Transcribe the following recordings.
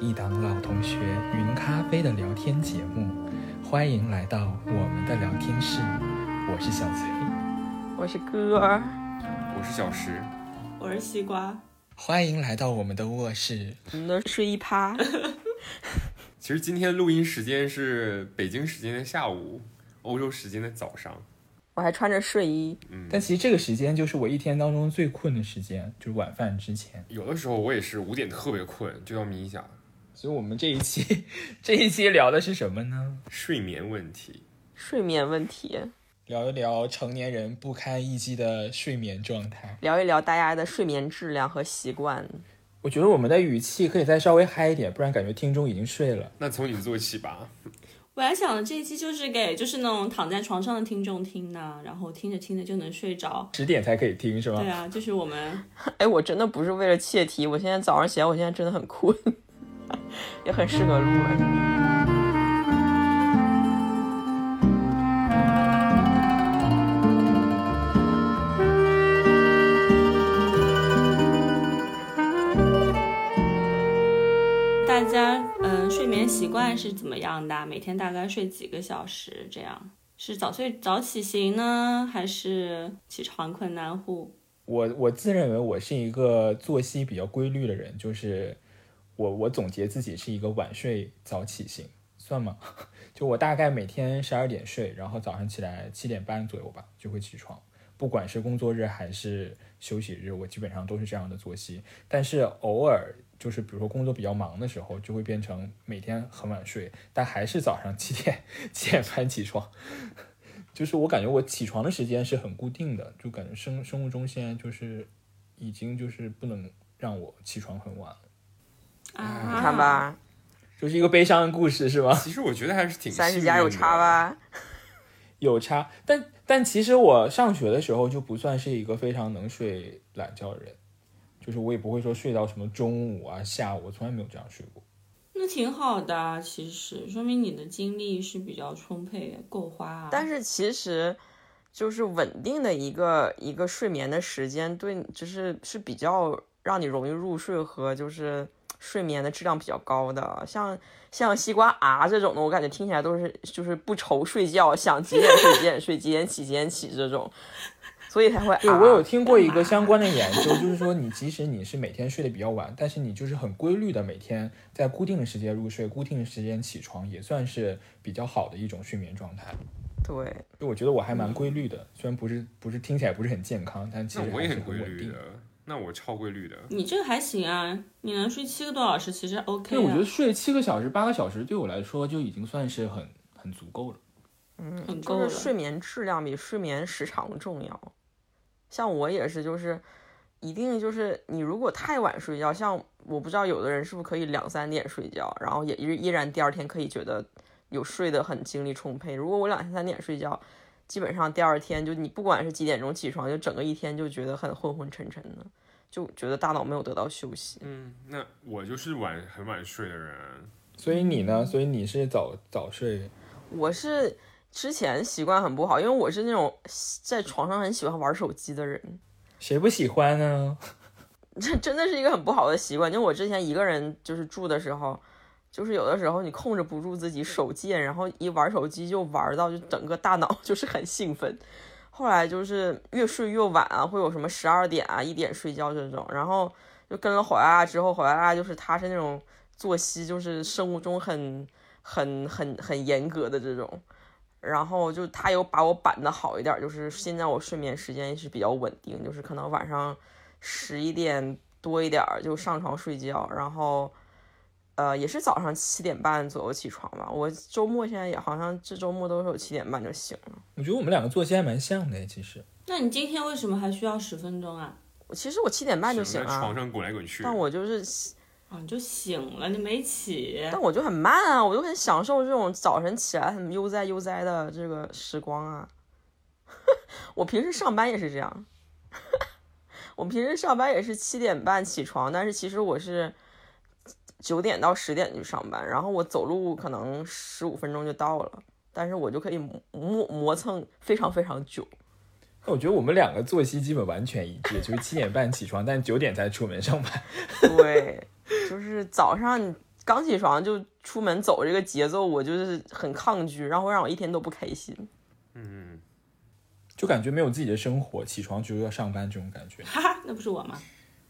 一档老同学云咖啡的聊天节目，欢迎来到我们的聊天室。我是小崔，我是歌儿，我是小石，我是西瓜。欢迎来到我们的卧室。我们的睡一趴。其实今天录音时间是北京时间的下午，欧洲时间的早上。我还穿着睡衣，嗯，但其实这个时间就是我一天当中最困的时间，就是晚饭之前。有的时候我也是五点特别困，就要眯一下。所以我们这一期 这一期聊的是什么呢？睡眠问题。睡眠问题，聊一聊成年人不堪一击的睡眠状态。聊一聊大家的睡眠质量和习惯。我觉得我们的语气可以再稍微嗨一点，不然感觉听众已经睡了。那从你做起吧。我还想这一期就是给就是那种躺在床上的听众听的，然后听着听着就能睡着。十点才可以听是吗？对啊，就是我们。哎，我真的不是为了切题，我现在早上起来，我现在真的很困，也很适合录。大家嗯，睡眠习惯是怎么样的？每天大概睡几个小时？这样是早睡早起型呢，还是起床困难户？我我自认为我是一个作息比较规律的人，就是我我总结自己是一个晚睡早起型，算吗？就我大概每天十二点睡，然后早上起来七点半左右吧就会起床，不管是工作日还是休息日，我基本上都是这样的作息。但是偶尔就是比如说工作比较忙的时候，就会变成每天很晚睡，但还是早上七点七点半起床。就是我感觉我起床的时间是很固定的，就感觉生生物钟现在就是已经就是不能让我起床很晚了，啊，你看吧，就是一个悲伤的故事是吧？其实我觉得还是挺三十加有差？吧？有差，但但其实我上学的时候就不算是一个非常能睡懒觉的人，就是我也不会说睡到什么中午啊、下午，我从来没有这样睡过。那挺好的啊，其实说明你的精力是比较充沛，够花啊。但是其实，就是稳定的一个一个睡眠的时间，对就是是比较让你容易入睡和就是睡眠的质量比较高的。像像西瓜啊这种的，我感觉听起来都是就是不愁睡觉，想几点睡几点睡，几点起几点起这种，所以才会对，啊我有听过一个相关的研究，就是说你即使你是每天睡得比较晚，但是你就是很规律的每天在固定的时间入睡，固定的时间起床，也算是比较好的一种睡眠状态。对。就我觉得我还蛮规律的，虽然不是不是听起来不是很健康，但其实还是那我也很规稳定律的。，那我超规律的。你这个还行啊，你能睡七个多小时，其实 OK 对，啊。我觉得睡七个小时、八个小时对我来说就已经算是很很足够了。嗯够了。就是睡眠质量比睡眠时长重要。像我也是，就是一定就是你如果太晚睡觉，像我不知道有的人是不是可以两三点睡觉，然后也依依然第二天可以觉得有睡得很精力充沛。如果我两三点睡觉，基本上第二天就你不管是几点钟起床，就整个一天就觉得很昏昏沉沉的，就觉得大脑没有得到休息。嗯，那我就是晚很晚睡的人。所以你呢？所以你是早早睡，我是之前习惯很不好，因为我是那种在床上很喜欢玩手机的人。谁不喜欢呢？这真的是一个很不好的习惯。就我之前一个人就是住的时候，就是有的时候你控制不住自己手贱，然后一玩手机就玩到就整个大脑 就是很兴奋。后来就是越睡越晚啊，会有什么十二点啊、一点睡觉这种，然后就跟了火辣辣之后，火辣辣就是他是那种作息就是生物钟很很很很严格的这种。然后就他有把我板的好一点，就是现在我睡眠时间是比较稳定，就是可能晚上十一点多一点就上床睡觉，然后呃也是早上七点半左右起床吧。我周末现在也好像这周末都是有七点半就醒了。我觉得我们两个作息还蛮像的，其实。那你今天为什么还需要十分钟啊？我其实我七点半就醒了，床上滚来滚去。但我就是啊，你就醒了，你没起。但我就很慢啊，我就很享受这种早晨起来很悠哉悠哉的这个时光啊。我平时上班也是这样，我平时上班也是七点半起床，但是其实我是九点到十点去上班，然后我走路可能十五分钟就到了，但是我就可以磨磨磨蹭非常非常久。那我觉得我们两个作息基本完全一致，就是七点半起床，但九点才出门上班。对，就是早上你刚起床就出门走这个节奏，我就是很抗拒，然后让我一天都不开心。嗯，就感觉没有自己的生活，起床就要上班这种感觉。哈哈，那不是我吗？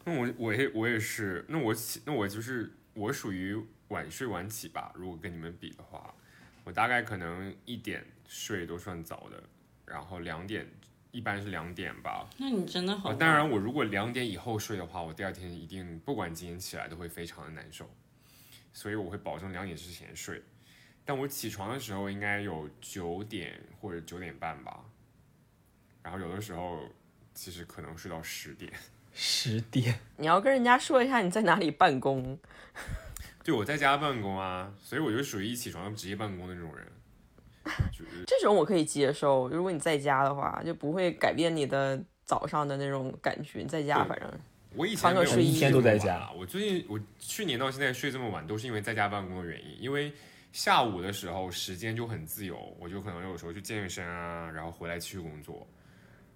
那我我也我也是，那我起那我就是我属于晚睡晚起吧。如果跟你们比的话，我大概可能一点睡都算早的，然后两点一般是两点吧。那你真的好啊，当然，我如果两点以后睡的话，我第二天一定不管几点起来都会非常的难受，所以我会保证两点之前睡。但我起床的时候应该有九点或者九点半吧，然后有的时候其实可能睡到十点。十点，你要跟人家说一下你在哪里办公，对，我在家办公啊，所以我就属于一起床就直接办公的那种人。这种我可以接受。如果你在家的话，就不会改变你的早上的那种感觉。你在家反正我以前睡衣没有一天都在家啊我最近我去年到现在睡这么晚，都是因为在家办公的原因。因为下午的时候时间就很自由，我就可能有时候去健身啊，然后回来继续工作。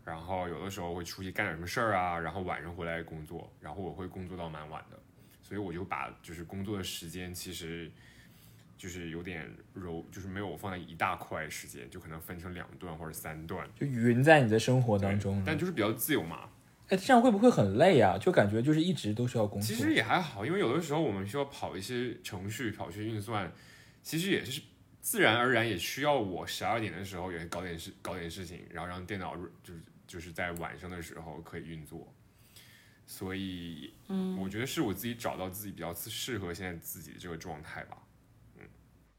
然后有的时候会出去干点什么事儿啊，然后晚上回来工作，然后我会工作到蛮晚的，所以我就把就是工作的时间其实就是有点揉，就是没有放在一大块时间，就可能分成两段或者三段就匀在你的生活当中。但就是比较自由嘛。哎，这样会不会很累啊？就感觉就是一直都需要工作。其实也还好，因为有的时候我们需要跑一些程序，跑一些运算，其实也是自然而然也需要我十二点的时候也搞点事搞点事情，然后让电脑就是就是在晚上的时候可以运作。所以，嗯，我觉得是我自己找到自己比较适合现在自己的这个状态吧。嗯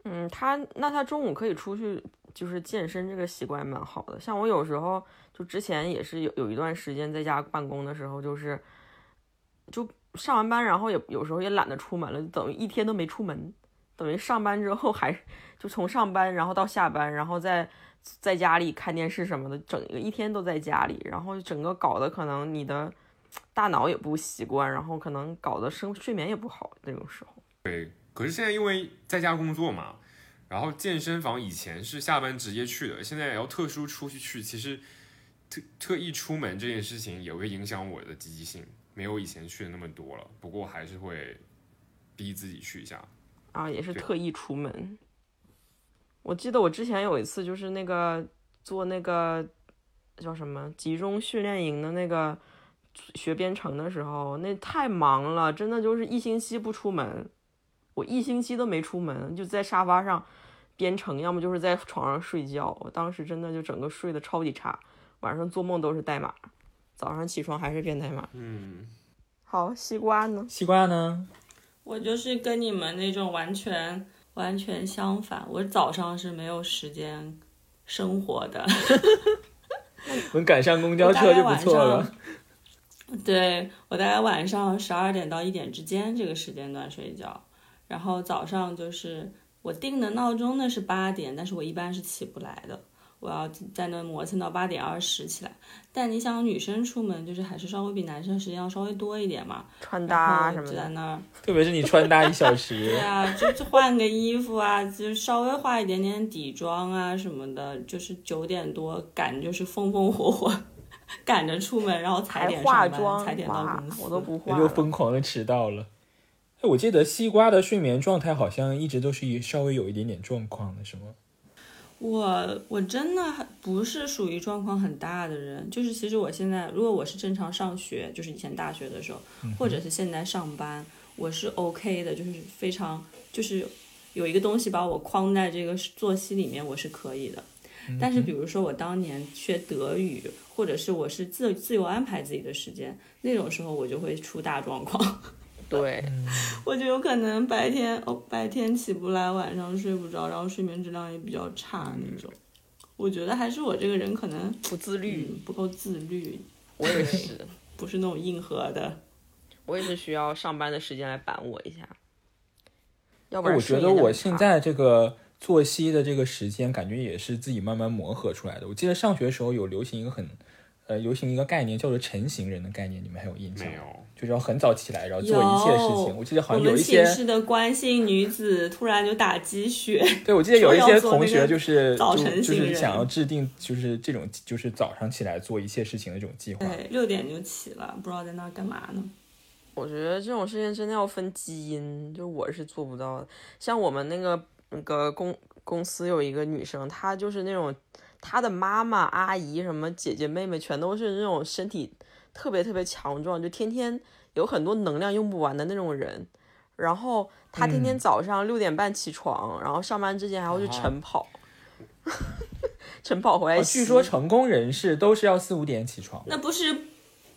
嗯，他那他中午可以出去，就是健身这个习惯蛮好的。像我有时候就之前也是有有一段时间在家办公的时候，就是就上完班，然后也有时候也懒得出门了，就等于一天都没出门，等于上班之后还就从上班然后到下班，然后再在家里看电视什么的，整个一天都在家里，然后整个搞得可能你的大脑也不习惯，然后可能搞得生睡眠也不好那种时候。对，可是现在因为在家工作嘛，然后健身房以前是下班直接去的，现在要特殊出去去，其实特特意出门这件事情也会影响我的积极性，没有以前去的那么多了。不过还是会逼自己去一下。啊，也是特意出门。我记得我之前有一次就是那个做那个叫什么集中训练营的那个学编程的时候，那太忙了，真的就是一星期不出门，我一星期都没出门，就在沙发上编程，要么就是在床上睡觉。我当时真的就整个睡得超级差，晚上做梦都是代码，早上起床还是编代码。嗯，好，西瓜呢？西瓜呢？我就是跟你们那种完全完全相反，我早上是没有时间生活的。能赶上公交车就不错了对我大概晚上十二点到一点之间这个时间段睡觉，然后早上就是我定的闹钟呢是八点，但是我一般是起不来的，我要在那磨蹭到八点二十起来。但你想女生出门就是还是稍微比男生时间要稍微多一点嘛，穿搭什么的。就在那儿特别是你穿搭一小时 对时，啊，就就换个衣服啊，就稍微化一点点底妆啊什么的，就是九点多赶，就是风风火火 赶着出门，然后踩点上班，化妆踩点到哇公司。我都不化又。疯狂的迟到了。哎，我记得西瓜的睡眠状态好像一直都是稍微有一点点状况的，是吗？我我真的不是属于状况很大的人，就是其实我现在如果我是正常上学，就是以前大学的时候，或者是现在上班，我是 OK 的，就是非常就是有一个东西把我框在这个作息里面，我是可以的。但是比如说我当年学德语，或者是我是自自由安排自己的时间，那种时候我就会出大状况。对，我就有可能白天哦，白天起不来，晚上睡不着，然后睡眠质量也比较差那种。我觉得还是我这个人可能不自律。嗯不够自律，我也是，不是那种硬核的。我也是需要上班的时间来板我一下，要不然我觉得我现在这个作息的这个时间，感觉也是自己慢慢磨合出来的。我记得上学的时候有流行一个很呃流行一个概念叫做成型人的概念，你们还有印象吗？没有，就是要很早起来，然后做一切事情。我记得好像有一些寝，室的关心女子突然就打鸡血，对我记得有一些同学就是早就就晨型人是想要制定就是这种就是早上起来做一切事情的这种计划。对，六点就起了，不知道在那干嘛呢。我觉得这种事情真的要分基因，就我是做不到的。像我们那个那个公公司有一个女生，她就是那种她的妈妈、阿姨、什么姐姐、妹妹，全都是那种身体特别特别强壮，就天天有很多能量用不完的那种人。然后他天天嗯早上六点半起床，然后上班之前还要去啊晨跑，晨跑回来哦。据说成功人士都是要四五点起床。那不是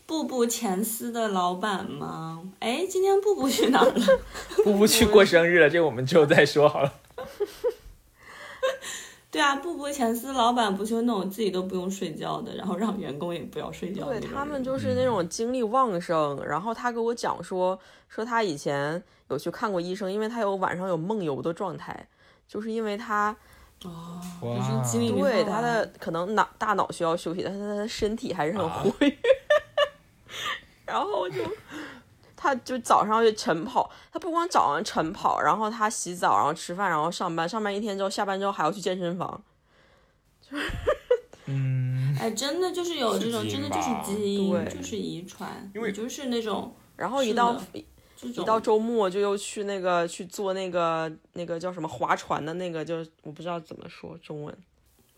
步步前司的老板吗？哎，今天步步去哪儿了？步步去过生日了，这个我们之后再说好了。对啊，步步前司老板不就那种自己都不用睡觉的，然后让员工也不要睡觉的对。他们就是那种精力旺盛，然后他给我讲说，说他以前有去看过医生，因为他有晚上有梦游的状态，就是因为他哦，哇就是精力没对他的可能脑大脑需要休息，但是他的身体还是很啊活跃，然后就。他就早上就晨跑，他不光早上晨跑，然后他洗澡，然后吃饭，然后上班，上班一天之后，下班之后还要去健身房。嗯，哎，真的就是有这种，真的就是基因，对就是遗传，因为你就是那种然后一到一到周末就又去那个去做那个那个叫什么划船的那个，就是我不知道怎么说中文。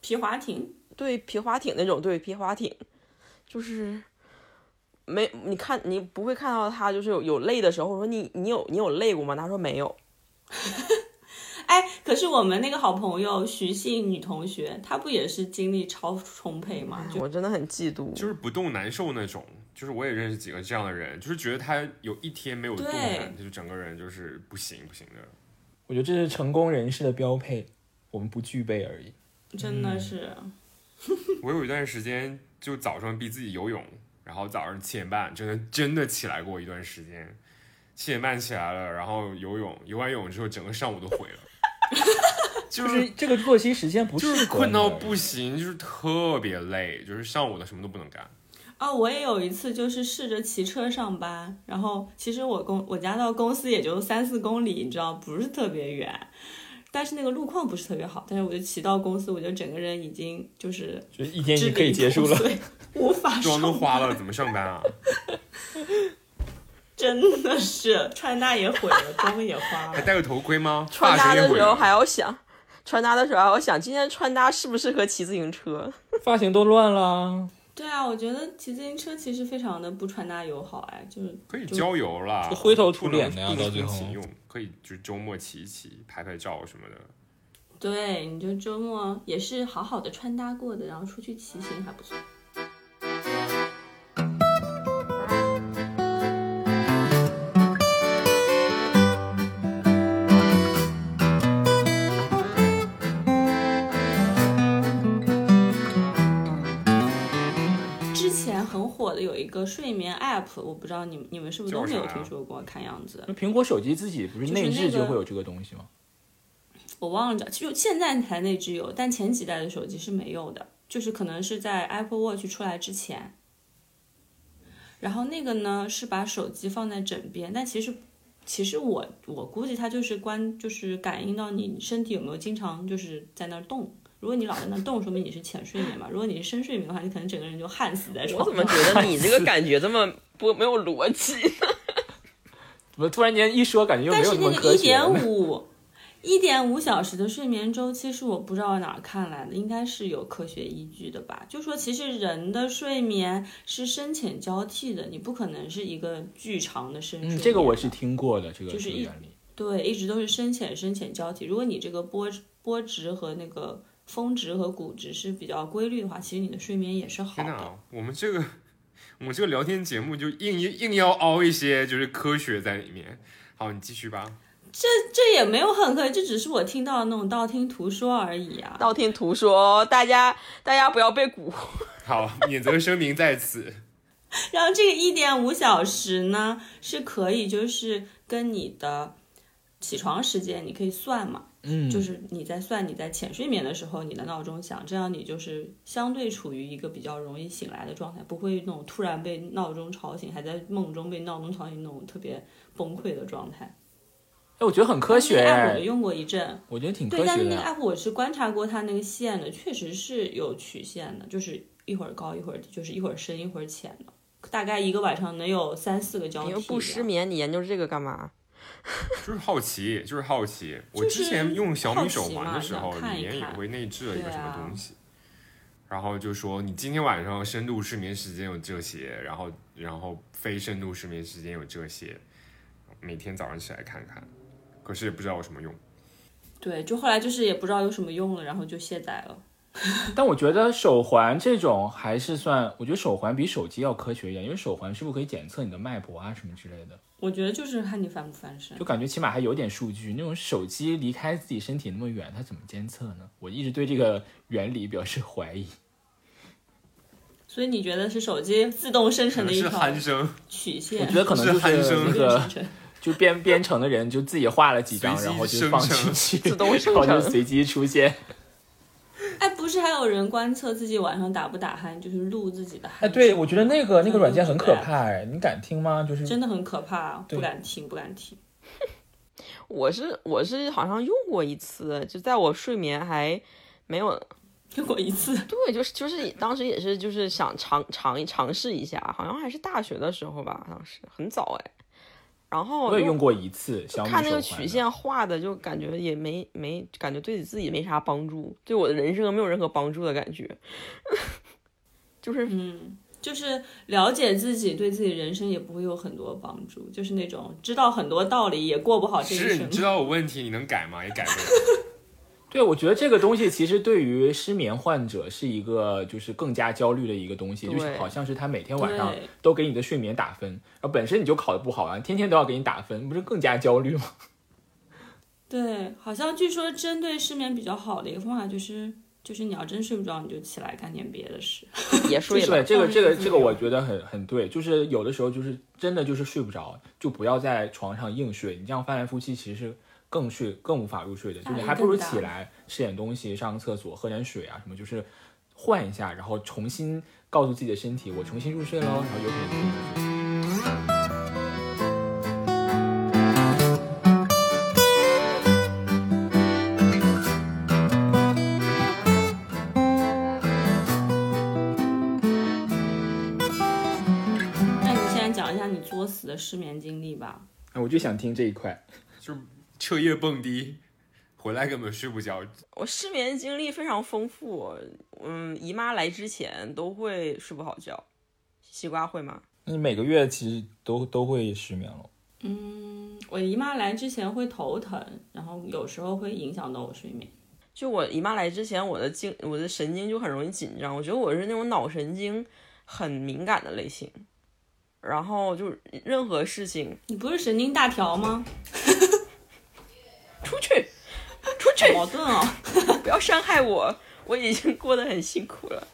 皮划艇，对皮划艇那种，对皮划艇，就是没你看你不会看到他就是有有累的时候，我说你你有你有累过吗？他说没有。哎，可是我们那个好朋友徐姓女同学，她不也是精力超充沛吗？我真的很嫉妒。就是不动难受那种。就是我也认识几个这样的人，就是觉得他有一天没有动对弹，就是整个人就是不行不行的。我觉得这是成功人士的标配，我们不具备而已。真的是，我有一段时间就早上逼自己游泳，然后早上七点半真的真的起来过一段时间，七点半起来了，然后游泳，游完泳之后整个上午都毁了，就就是是这个作息时间不就是适合困到不行，就是特别累，就是上午的什么都不能干。哦，我也有一次就是试着骑车上班，然后其实我公我家到公司也就三四公里，你知道不是特别远，但是那个路况不是特别好，但是我就骑到公司，我就整个人已经就是就是一天就可以结束了。无法妆都花了，怎么上班啊？真的是穿搭也毁了，妆也花了。还戴个头盔吗？穿搭的时候。还要想，穿搭的时候还要想今天穿搭适不适合骑自行车。发型都乱了，对啊，我觉得骑自行车其实非常的不穿搭友好，哎，就是可以郊游啦，灰头土脸的呀不能到最后用，可以就是周末骑一骑，拍拍照什么的。对，你就周末也是好好的穿搭过的，然后出去骑行还不错。的有一个睡眠 app，我不知道你们你们是不是都没有听说过？看样子那苹果手机自己不是内置就会有这个东西吗？我忘了，就现在才内置有，但前几代的手机是没有的，就是可能是在 Apple Watch 出来之前。然后那个呢是把手机放在枕边，但其实其实我我估计它就是关就是感应到你身体有没有经常就是在那儿动。如果你老在那动，说明你是浅睡眠嘛；如果你是深睡眠的话，你可能整个人就焊死在床上。我怎么觉得你这个感觉这么不没有逻辑？怎么突然间一说，感觉又没但有那么是那个一科学了点五，一点五小时的睡眠周期是我不知道哪儿看来的，应该是有科学依据的吧？就说其实人的睡眠是深浅交替的，你不可能是一个巨长的深睡嗯，眠。这个我是听过的，这个就是一这个原理。对，一直都是深浅深浅交替。如果你这个波波值和那个峰值和谷值是比较规律的话，其实你的睡眠也是好的。天哪，我们这个我们这个聊天节目就硬硬要凹一些就是科学在里面。好，你继续吧。这这也没有很科学，这只是我听到的那种道听途说而已啊。道听途说，大家大家不要被蛊惑。好，免责声明在此。然后这个一点五小时呢，是可以就是跟你的起床时间你可以算嘛，嗯，就是你在算你在浅睡眠的时候你的闹钟响，这样你就是相对处于一个比较容易醒来的状态，不会那种突然被闹钟吵醒，还在梦中被闹钟吵醒那种特别崩溃的状态。哎，我觉得很科学那个 app 我哎，用过一阵，我觉得挺科对，但是那个学的。app 我是观察过它那个线的，确实是有曲线的，就是一会儿高一会儿低，就是一会儿深一会儿浅的，大概一个晚上能有三四个交替。你又不失，眠，你研究这个干嘛？就是好奇，就是好奇。我之前用小米手环的时候，里面也会内置了一个什么东西，然后就说你今天晚上深度睡眠时间有这些，然后然后非深度睡眠时间有这些，每天早上起来看看。可是也不知道有什么用。对，就后来就是也不知道有什么用了，然后就卸载了。但我觉得手环这种还是算，我觉得手环比手机要科学一点，因为手环是不是可以检测你的脉搏啊什么之类的，我觉得就是看你翻不翻身就。感觉起码还有点数据。那种手机离开自己身体那么远，它怎么监测呢？我一直对这个原理表示怀疑。所以你觉得是手机自动生成的一条曲线，我？觉得可能就是那个生 就编编程的人就自己画了几张，然后就放进去，自动生然后就成随机出现。哎，不是还有人观测自己晚上打不打鼾，就是录自己的鼾。哎，对，我觉得那个那个软件很可嗯怕哎，你敢听吗？就是真的很可怕，不敢听，不敢听。我是我是好像用过一次，就在我睡眠还没有用过一次，对，就是就是当时也是就是想尝尝尝试一下，好像还是大学的时候吧，当时很早哎。然后我也用过一次看那个曲线画的，就感觉也没没感觉对自己没啥帮助，对我的人生没有任何帮助的感觉。就是嗯，就是了解自己，对自己人生也不会有很多帮助，就是那种知道很多道理，也过不好这一生。是你知道有问题，你能改吗？也改不了。对，我觉得这个东西其实对于失眠患者是一个就是更加焦虑的一个东西，就是好像是他每天晚上都给你的睡眠打分，然后本身你就考得不好啊，天天都要给你打分，不是更加焦虑吗？对，好像据说针对失眠比较好的一个方法就是，就是你要真睡不着，你就起来干点别的事。别睡了，对，这个这个这个我觉得很很对，就是有的时候就是真的就是睡不着，就不要在床上硬睡，你这样翻来覆去其实是更睡更无法入睡的，就你还不如起来吃点东西，上个厕所，喝点水啊什么，就是换一下，然后重新告诉自己的身体，我重新入睡喽，然后有可能就入睡。那你现在讲一下你作死的失眠经历吧。哎我就想听这一块。就是彻夜蹦迪，回来根本睡不着。我失眠经历非常丰富，嗯，姨妈来之前都会睡不好觉。西瓜会吗？你每个月其实都都会失眠了。嗯，我姨妈来之前会头疼，然后有时候会影响到我睡眠。就我姨妈来之前，我的经我的神经就很容易紧张，我觉得我是那种脑神经很敏感的类型，然后就是任何事情你不是神经大条吗？出去出去矛盾哦。不要伤害我，我已经过得很辛苦了。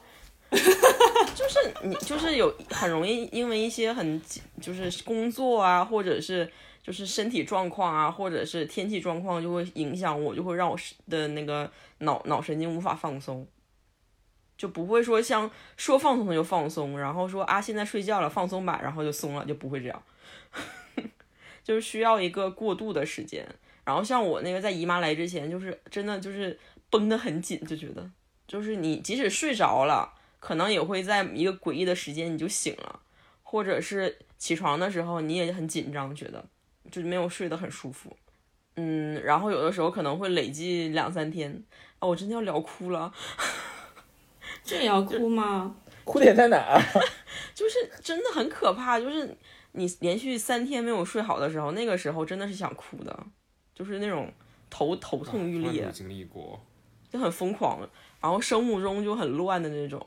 就是你，就是有很容易因为一些很就是工作啊，或者是就是身体状况啊，或者是天气状况，就会影响我，就会让我的那个脑脑神经无法放松，就不会说像说放松就放松，然后说啊现在睡觉了放松吧，然后就松了，就不会这样，就是需要一个过渡的时间。然后像我那个在姨妈来之前，就是真的就是绷得很紧，就觉得就是你即使睡着了，可能也会在一个诡异的时间你就醒了，或者是起床的时候你也很紧张，觉得就没有睡得很舒服。嗯，然后有的时候可能会累计两三天，哦，我真的要聊哭了，这也要哭吗？哭点在哪儿？就是真的很可怕，就是你连续三天没有睡好的时候，那个时候真的是想哭的，就是那种头头痛欲裂经历过。就很疯狂，然后生物钟就很乱的那种，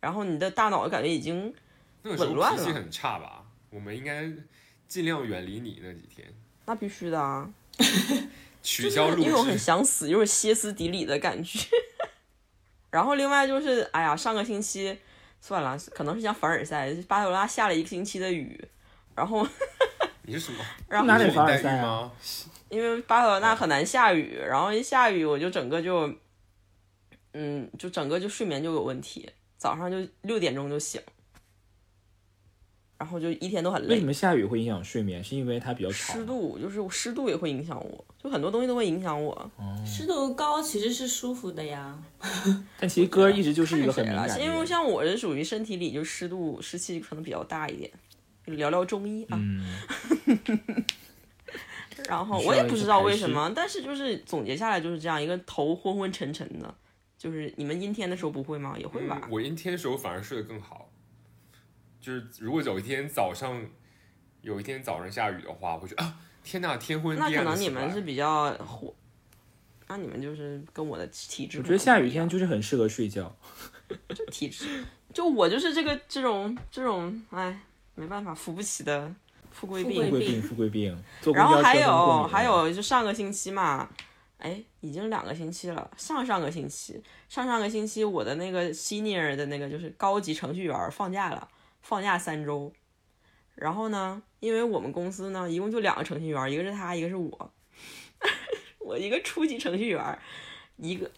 然后你的大脑感觉已经那个时候紊乱了脾气很差吧？我们应该尽量远离你那几天，那必须的啊，取消录有种很。想死，又是歇斯底里的感觉。然后另外就是，哎呀，上个星期算了，可能是像凡尔赛，巴塞罗那下了一个星期的雨，然后你是什么？然后哪里凡尔赛吗？因为巴塞罗那很难下雨，然后一下雨我就整个就，嗯，就整个就睡眠就有问题，早上就六点钟就醒，然后就一天都很累为什。么下雨会影响睡眠？是因为它比较。湿度就是湿度也会影响我，就很多东西都会影响我。湿度高其实是舒服的呀。但其实歌一直就是一个很？敏感。因为像我是属于身体里就湿度湿气可能比较大一点。聊聊中医啊，嗯，然后我也不知道为什么，但是就是总结下来就是这样，一个头昏昏沉沉的。就是你们阴天的时候不会吗？也会吧嗯。我阴天的时候反而睡得更好。就是如果有一天早上，有一天早上下雨的话，我会觉得啊，天呐，天昏地暗那可能你们是比较火，那你们就是跟我的体质不一样。我觉得下雨天就是很适合睡觉。就体质，就我就是这个这种这种，哎，没办法，扶不起的富贵病。富贵病，富贵病。然后还有还有，就上个星期嘛，哎，已经两个星期了。上上个星期，上上个星期，我的那个 senior 的那个就是高级程序员放假了，放假三周。然后呢，因为我们公司呢一共就两个程序员，一个是他，一个是我。我一个初级程序员，一个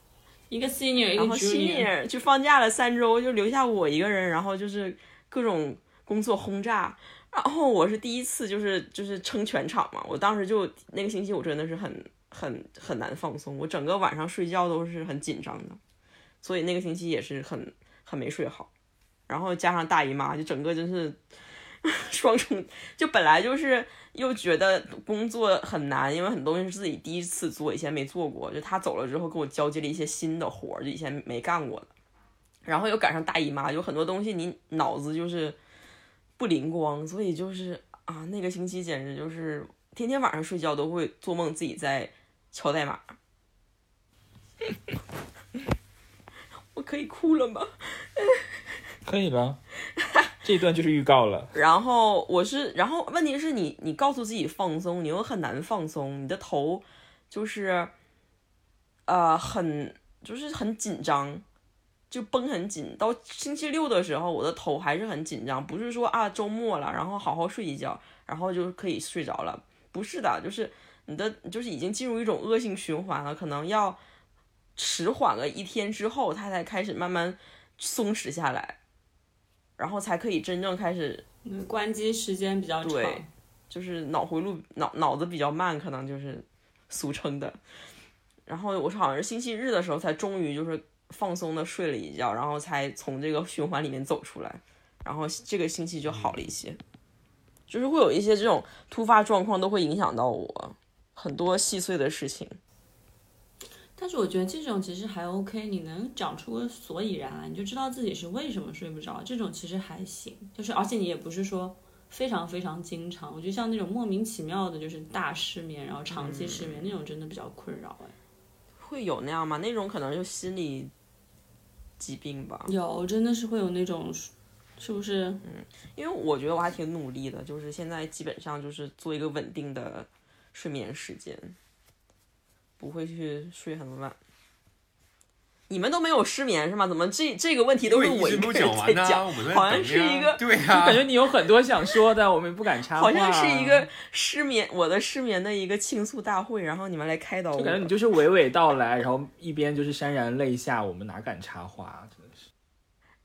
一个 senior 一个然后 junior，senior 就放假了三周，就留下我一个人，然后就是各种工作轰炸。然后我是第一次就是就是撑全场嘛，我当时就那个星期我真的是很很很难放松，我整个晚上睡觉都是很紧张的，所以那个星期也是很很没睡好。然后加上大姨妈，就整个就是 双重，就本来就是又觉得工作很难，因为很多东西是自己第一次做，以前没做过。就他走了之后，给我交接了一些新的活儿，就以前没干过的。然后又赶上大姨妈，有很多东西你脑子就是不灵光，所以就是啊，那个星期简直就是天天晚上睡觉都会做梦自己在敲代码。我可以哭了吗？可以了，这一段就是预告了。然后我是，然后问题是你，你告诉自己放松，你又很难放松，你的头就是，呃，很就是很紧张，就绷很紧。到星期六的时候，我的头还是很紧张，不是说啊周末了，然后好好睡一觉，然后就可以睡着了，不是的，就是你的就是已经进入一种恶性循环了，可能要迟缓个一天之后，它才开始慢慢松弛下来，然后才可以真正开始嗯关机时间比较长。对就是脑回路脑脑子比较慢，可能就是俗称的。然后我是好像是星期日的时候才终于就是放松的睡了一觉，然后才从这个循环里面走出来，然后这个星期就好了一些。就是会有一些这种突发状况都会影响到我很多细碎的事情。但是我觉得这种其实还 OK，你能讲出个所以然来，你就知道自己是为什么睡不着，这种其实还行。就是而且你也不是说非常非常经常，我觉得像那种莫名其妙的，就是大失眠，然后长期失眠、那种，真的比较困扰哎。会有那样吗？那种可能就心理疾病吧。有真的是会有那种，是不是？嗯因为我觉得我还挺努力的，就是现在基本上就是做一个稳定的睡眠时间，不会去睡很晚。你们都没有失眠是吗？怎么这这个问题都是我一个人讲完呢、在讲好像是一个对呀、感觉你有很多想说的，我们不敢插话。好像是一个失眠，我的失眠的一个倾诉大会，然后你们来开导我。就感觉你就是娓娓道来，然后一边就是潸然泪下，我们哪敢插话？真的是。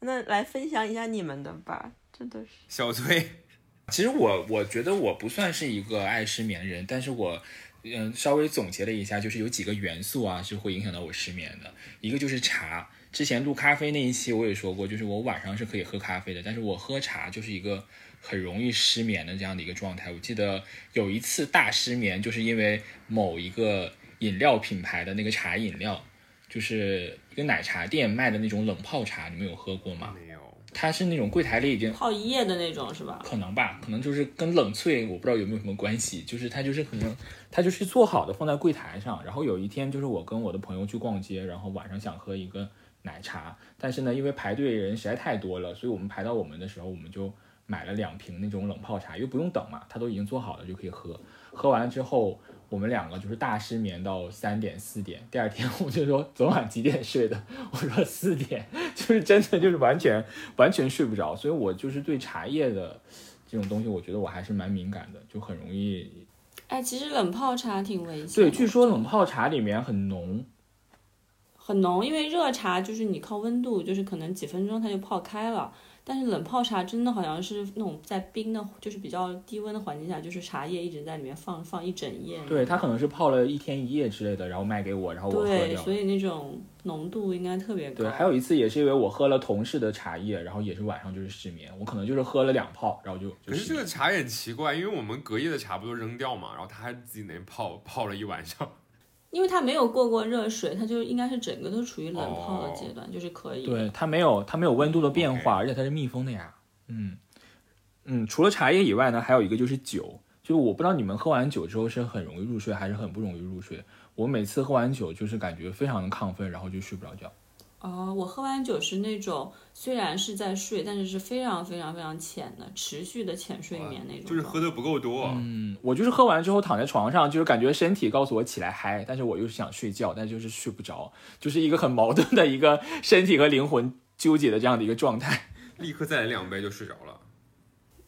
那来分享一下你们的吧，真的是。小崔，其实我我觉得我不算是一个爱失眠的人，但是我嗯稍微总结了一下，就是有几个元素啊是会影响到我失眠的。一个就是茶，之前录咖啡那一期我也说过，就是我晚上是可以喝咖啡的，但是我喝茶就是一个很容易失眠的这样的一个状态。我记得有一次大失眠，就是因为某一个饮料品牌的那个茶饮料，就是一个奶茶店卖的那种冷泡茶，你们有喝过吗？没有，它是那种柜台里已经泡一夜的那种是吧？可能吧，可能就是跟冷萃我不知道有没有什么关系，就是它就是可能它就是做好的放在柜台上，然后有一天就是我跟我的朋友去逛街，然后晚上想喝一个奶茶，但是呢因为排队人实在太多了，所以我们排到我们的时候我们就买了两瓶那种冷泡茶，因为不用等嘛，它都已经做好了就可以喝，喝完之后。我们两个就是大失眠到三点四点，第二天 我就说昨晚几点睡的？我说四点，就是真的就是完全完全睡不着，所以我就是对茶叶的这种东西，我觉得我还是蛮敏感的，就很容易。哎，其实冷泡茶挺危险的。对，据说冷泡茶里面很浓。很浓，因为热茶就是你靠温度，就是可能几分钟它就泡开了。但是冷泡茶真的好像是那种在冰的，就是比较低温的环境下，就是茶叶一直在里面放放一整夜。对，它可能是泡了一天一夜之类的，然后卖给我，然后我喝对，掉。所以那种浓度应该特别高。对，还有一次也是因为我喝了同事的茶叶，然后也是晚上就是失眠，我可能就是喝了两泡，然后就就可是。这个茶也很奇怪，因为我们隔夜的茶不都扔掉嘛，然后他还自己那泡泡了一晚上。因为它没有过过热水，它就应该是整个都处于冷泡的阶段，就是可以。对，它没有它没有温度的变化，而且它是密封的呀。嗯嗯，除了茶叶以外呢，还有一个就是酒，就是我不知道你们喝完酒之后是很容易入睡，还是很不容易入睡。我每次喝完酒就是感觉非常的亢奋，然后就睡不着觉。哦，我喝完酒是那种虽然是在睡，但是是非常非常非常浅的，持续的浅睡眠那种。就是喝的不够多。嗯，我就是喝完之后躺在床上，就是感觉身体告诉我起来嗨，但是我又是想睡觉，但就是睡不着，就是一个很矛盾的一个身体和灵魂纠结的这样的一个状态。立刻再来两杯就睡着了。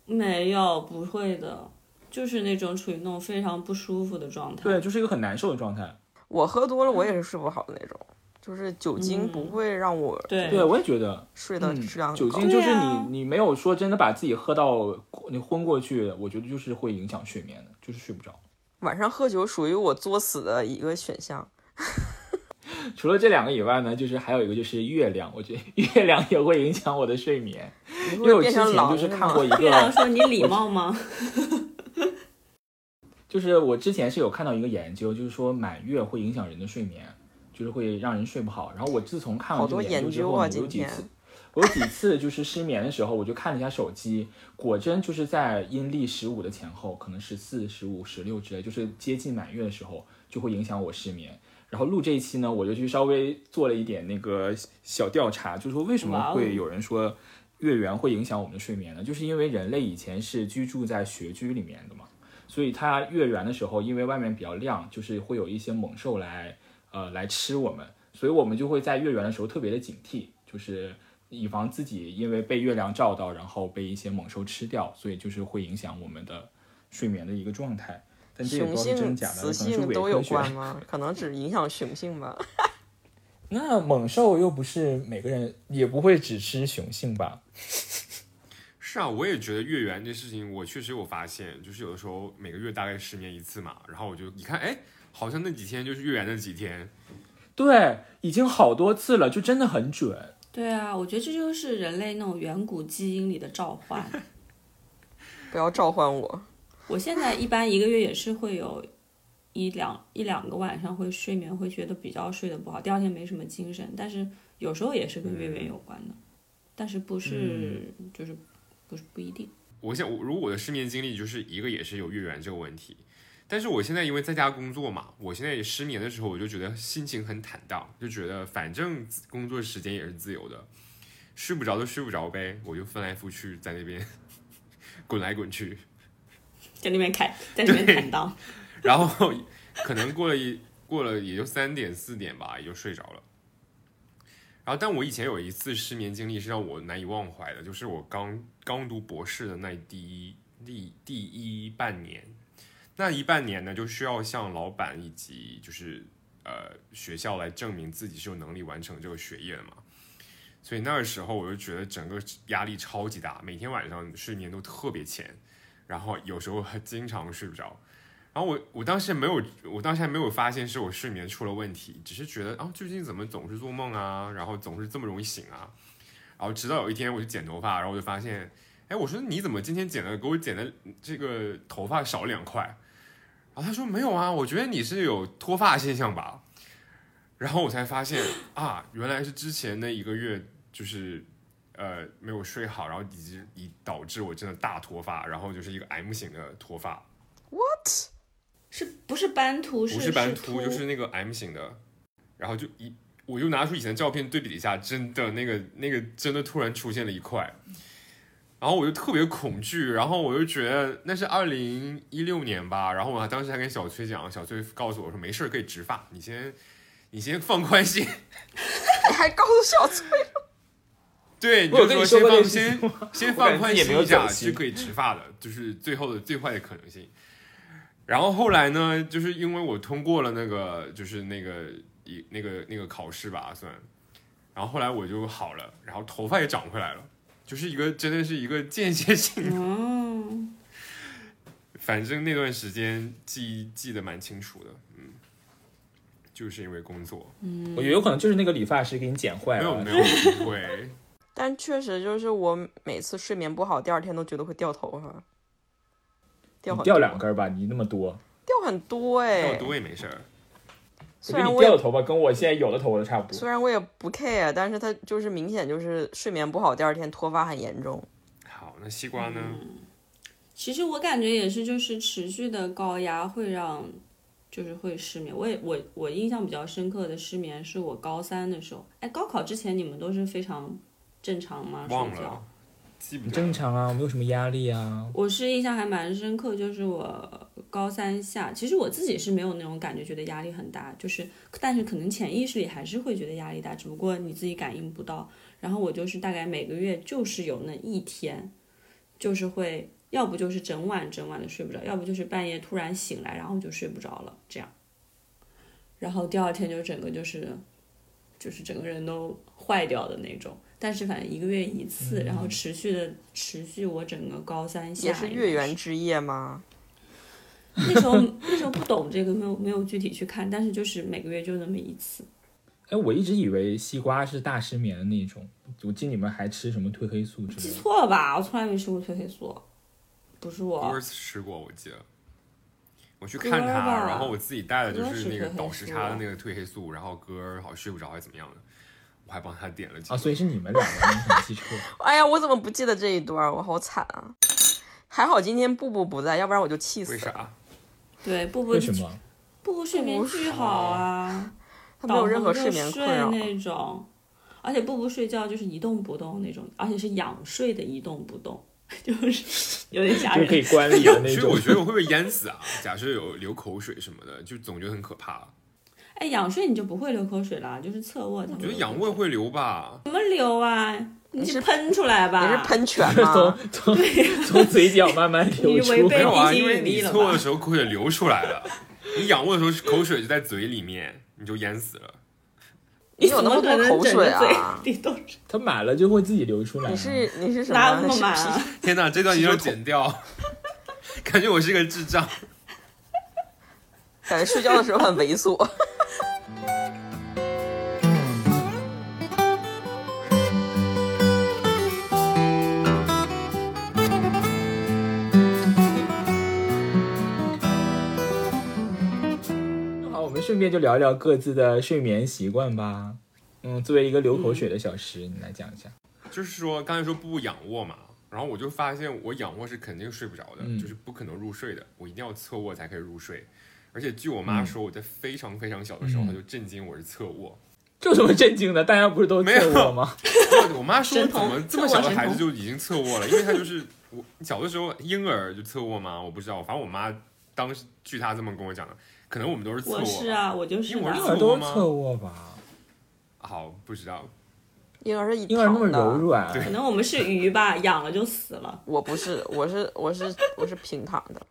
没有，不会的，就是那种处于那种非常不舒服的状态。对，就是一个很难受的状态。我喝多了，我也是睡不好的那种，就是酒精嗯不会让我对对，我也觉得。睡的嗯质量。酒精就是你，你没有说真的把自己喝到你昏过去，我觉得就是会影响睡眠的，就是睡不着。晚上喝酒属于我作死的一个选项。除了这两个以外呢，就是还有一个就是月亮，我觉得月亮也会影响我的睡眠，因为我之前就是看过一月亮个，说：“你礼貌吗 就是我之前是有看到一个研究，就是说满月会影响人的睡眠，就是会让人睡不好。然后我自从看了这个研究之后呢，有几次，我有几次就是失眠的时候，我就看了一下手机，果真就是在阴历十五的前后，可能十四、十五、十六之类，就是接近满月的时候，就会影响我失眠。然后录这一期呢，我就去稍微做了一点那个小调查，就是说为什么会有人说月圆会影响我们的睡眠呢？就是因为人类以前是居住在穴居里面的嘛，所以它月圆的时候，因为外面比较亮，就是会有一些猛兽来呃来吃我们，所以我们就会在月圆的时候特别的警惕，就是以防自己因为被月亮照到，然后被一些猛兽吃掉，所以就是会影响我们的睡眠的一个状态。但这也不雄知道是真的，可雌能是性都有。关 吗？可能只影响雄性吧。那猛兽又不是每个人，也不会只吃雄性吧？是啊，我也觉得月圆这事情，我确实有发现，就是有的时候每个月大概失眠一次嘛，然后我就一看，哎，好像那几天就是月圆那几天，对，已经好多次了，就真的很准。？”对啊，我觉得这就是人类那种远古基因里的召唤。不要召唤我。我现在一般一个月也是会有一两一两个晚上会睡眠会觉得比较睡得不好，第二天没什么精神，但是有时候也是跟月圆有关的，但是不是、就是不是不一定。我想，我如果我的失眠经历就是一个也是有月圆这个问题，但是我现在因为在家工作嘛，我现在也失眠的时候，我就觉得心情很坦荡，就觉得反正工作时间也是自由的，睡不着就睡不着呗，我就翻来覆去在那边 滚来滚去，在那边开，在那边坦荡。然后可能过了一过了也就三点四点吧，也就睡着了。然后，但我以前有一次失眠经历是让我难以忘怀的，就是我刚刚读博士的那第一第第一半年，那一半年呢，就需要向老板以及就是呃学校来证明自己是有能力完成这个学业的嘛。所以那个时候我就觉得整个压力超级大，每天晚上睡眠都特别浅，然后有时候还经常睡不着。然后我我当时没有，我当时还没有发现是我睡眠出了问题，只是觉得啊，最近怎么总是做梦啊，然后总是这么容易醒啊。然后直到有一天我去剪头发，然后我就发现，哎，我说你怎么今天剪的给我剪的这个头发少两块？然后他说没有啊，我觉得你是有脱发现象吧。然后我才发现啊，原来是之前那一个月就是呃没有睡好，然后以及以导致我真的大脱发，然后就是一个 M 型的脱发。What？是不是斑秃？不是是斑秃，就是那个 M 型的，然后就一我就拿出以前的照片对比了一下，真的那个那个真的突然出现了一块，然后我就特别恐惧，然后我就觉得那是二零一六年吧，然后我还当时还跟小崔讲，小崔告诉我说没事可以植发，你先你先放宽心，你还告诉小崔？对，你我有跟你说就说先放过这个事先先放宽也没有心一下，是可以植发的，就是最后的最坏的可能性。然后后来呢，就是因为我通过了那个，就是那个一那个那个考试吧，算。然后后来我就好了，然后头发也长回来了，就是一个真的是一个间歇性的。哦，反正那段时间记记得蛮清楚的，嗯，就是因为工作，我觉得有可能就是那个理发师给你剪坏了。没有没有不会，但确实就是我每次睡眠不好，第二天都觉得会掉头发，掉掉两根吧，你那么多，掉很多哎、掉多也没事儿。我给虽然我也你掉的头发跟我现在有的头发都差不多。虽然我也不 care，但是它就是明显就是睡眠不好，第二天脱发很严重。好，那西瓜呢？其实我感觉也是，就是持续的高压会让，就是会失眠。我也我我印象比较深刻的失眠是我高三的时候，哎，高考之前你们都是非常正常吗？睡觉忘了，记不正常啊，没有什么压力啊。我是印象还蛮深刻，就是我高三下，其实我自己是没有那种感觉，觉得压力很大，就是但是可能潜意识里还是会觉得压力大，只不过你自己感应不到。然后我就是大概每个月就是有那一天，就是会要不就是整晚整晚的睡不着，要不就是半夜突然醒来，然后就睡不着了，这样。然后第二天就整个就是，就是整个人都坏掉的那种。但是反正一个月一次，然后持续的持续我整个高三下也是月圆之夜吗？那时候那时候不懂这个，没有没有具体去看，但是就是每个月就那么一次。哎，我一直以为西瓜是大失眠的那种，我记得你们还吃什么褪黑素之记类的。错了吧？我从来没吃过褪黑素，不是我。歌吃过，我记得。我去看他，然后我自己带的就是那个倒时差的那个褪黑素，然后歌儿好像睡不着还是怎么样的，我还帮他点了几啊，所以是你们两个记错。哎呀，我怎么不记得这一段？我好惨啊！还好今天布布不在，要不然我就气死了。为啥？对，布布为什么？布布睡眠巨好啊，他没有任何睡眠困扰。那种，而且布布睡觉就是一动不动那种，而且是仰睡的一动不动，就是有点吓人就可。以管理的那种 所以我。觉得我会不会淹死啊？假设有流口水什么的，就总觉得很可怕。哎，仰睡你就不会流口水了，就是侧卧才我觉得。仰卧会流吧？怎么流啊？你你是喷出来吧？你是喷泉 从吗？从 从嘴角慢慢流你违出背没有啊，地心因为引力了你侧卧的时候口水流出来了，你仰卧的时候口水就在嘴里面，你就淹死了。你有那么多口水啊？你怎么可能整嘴里都是？它满了就会自己流出来啊。你是你是什么？哪有那么满啊？天哪，这段一定要剪掉，感觉我是个智障。感觉睡觉的时候很猥琐。顺便就聊一聊各自的睡眠习惯吧。嗯，作为一个流口水的小石，你来讲一下。就是说，刚才说不仰卧嘛，然后我就发现我仰卧是肯定睡不着的，嗯就是不可能入睡的，我一定要侧卧才可以入睡。而且据我妈嗯说，我在非常非常小的时候，嗯她就震惊我是侧卧。这有什么震惊的？大家不是都没有侧卧吗？我妈说怎么这么小的孩子就已经侧卧了？因为她就是我小的时候婴儿就侧卧吗？我不知道，反正我妈当时据她这么跟我讲的，可能我们都是侧卧。我是啊，我就是婴儿都是侧卧吧？好，不知道。婴儿是一婴儿那么，柔软，可能我们是鱼吧，养了就死了。我不是，我是我是我是平躺的。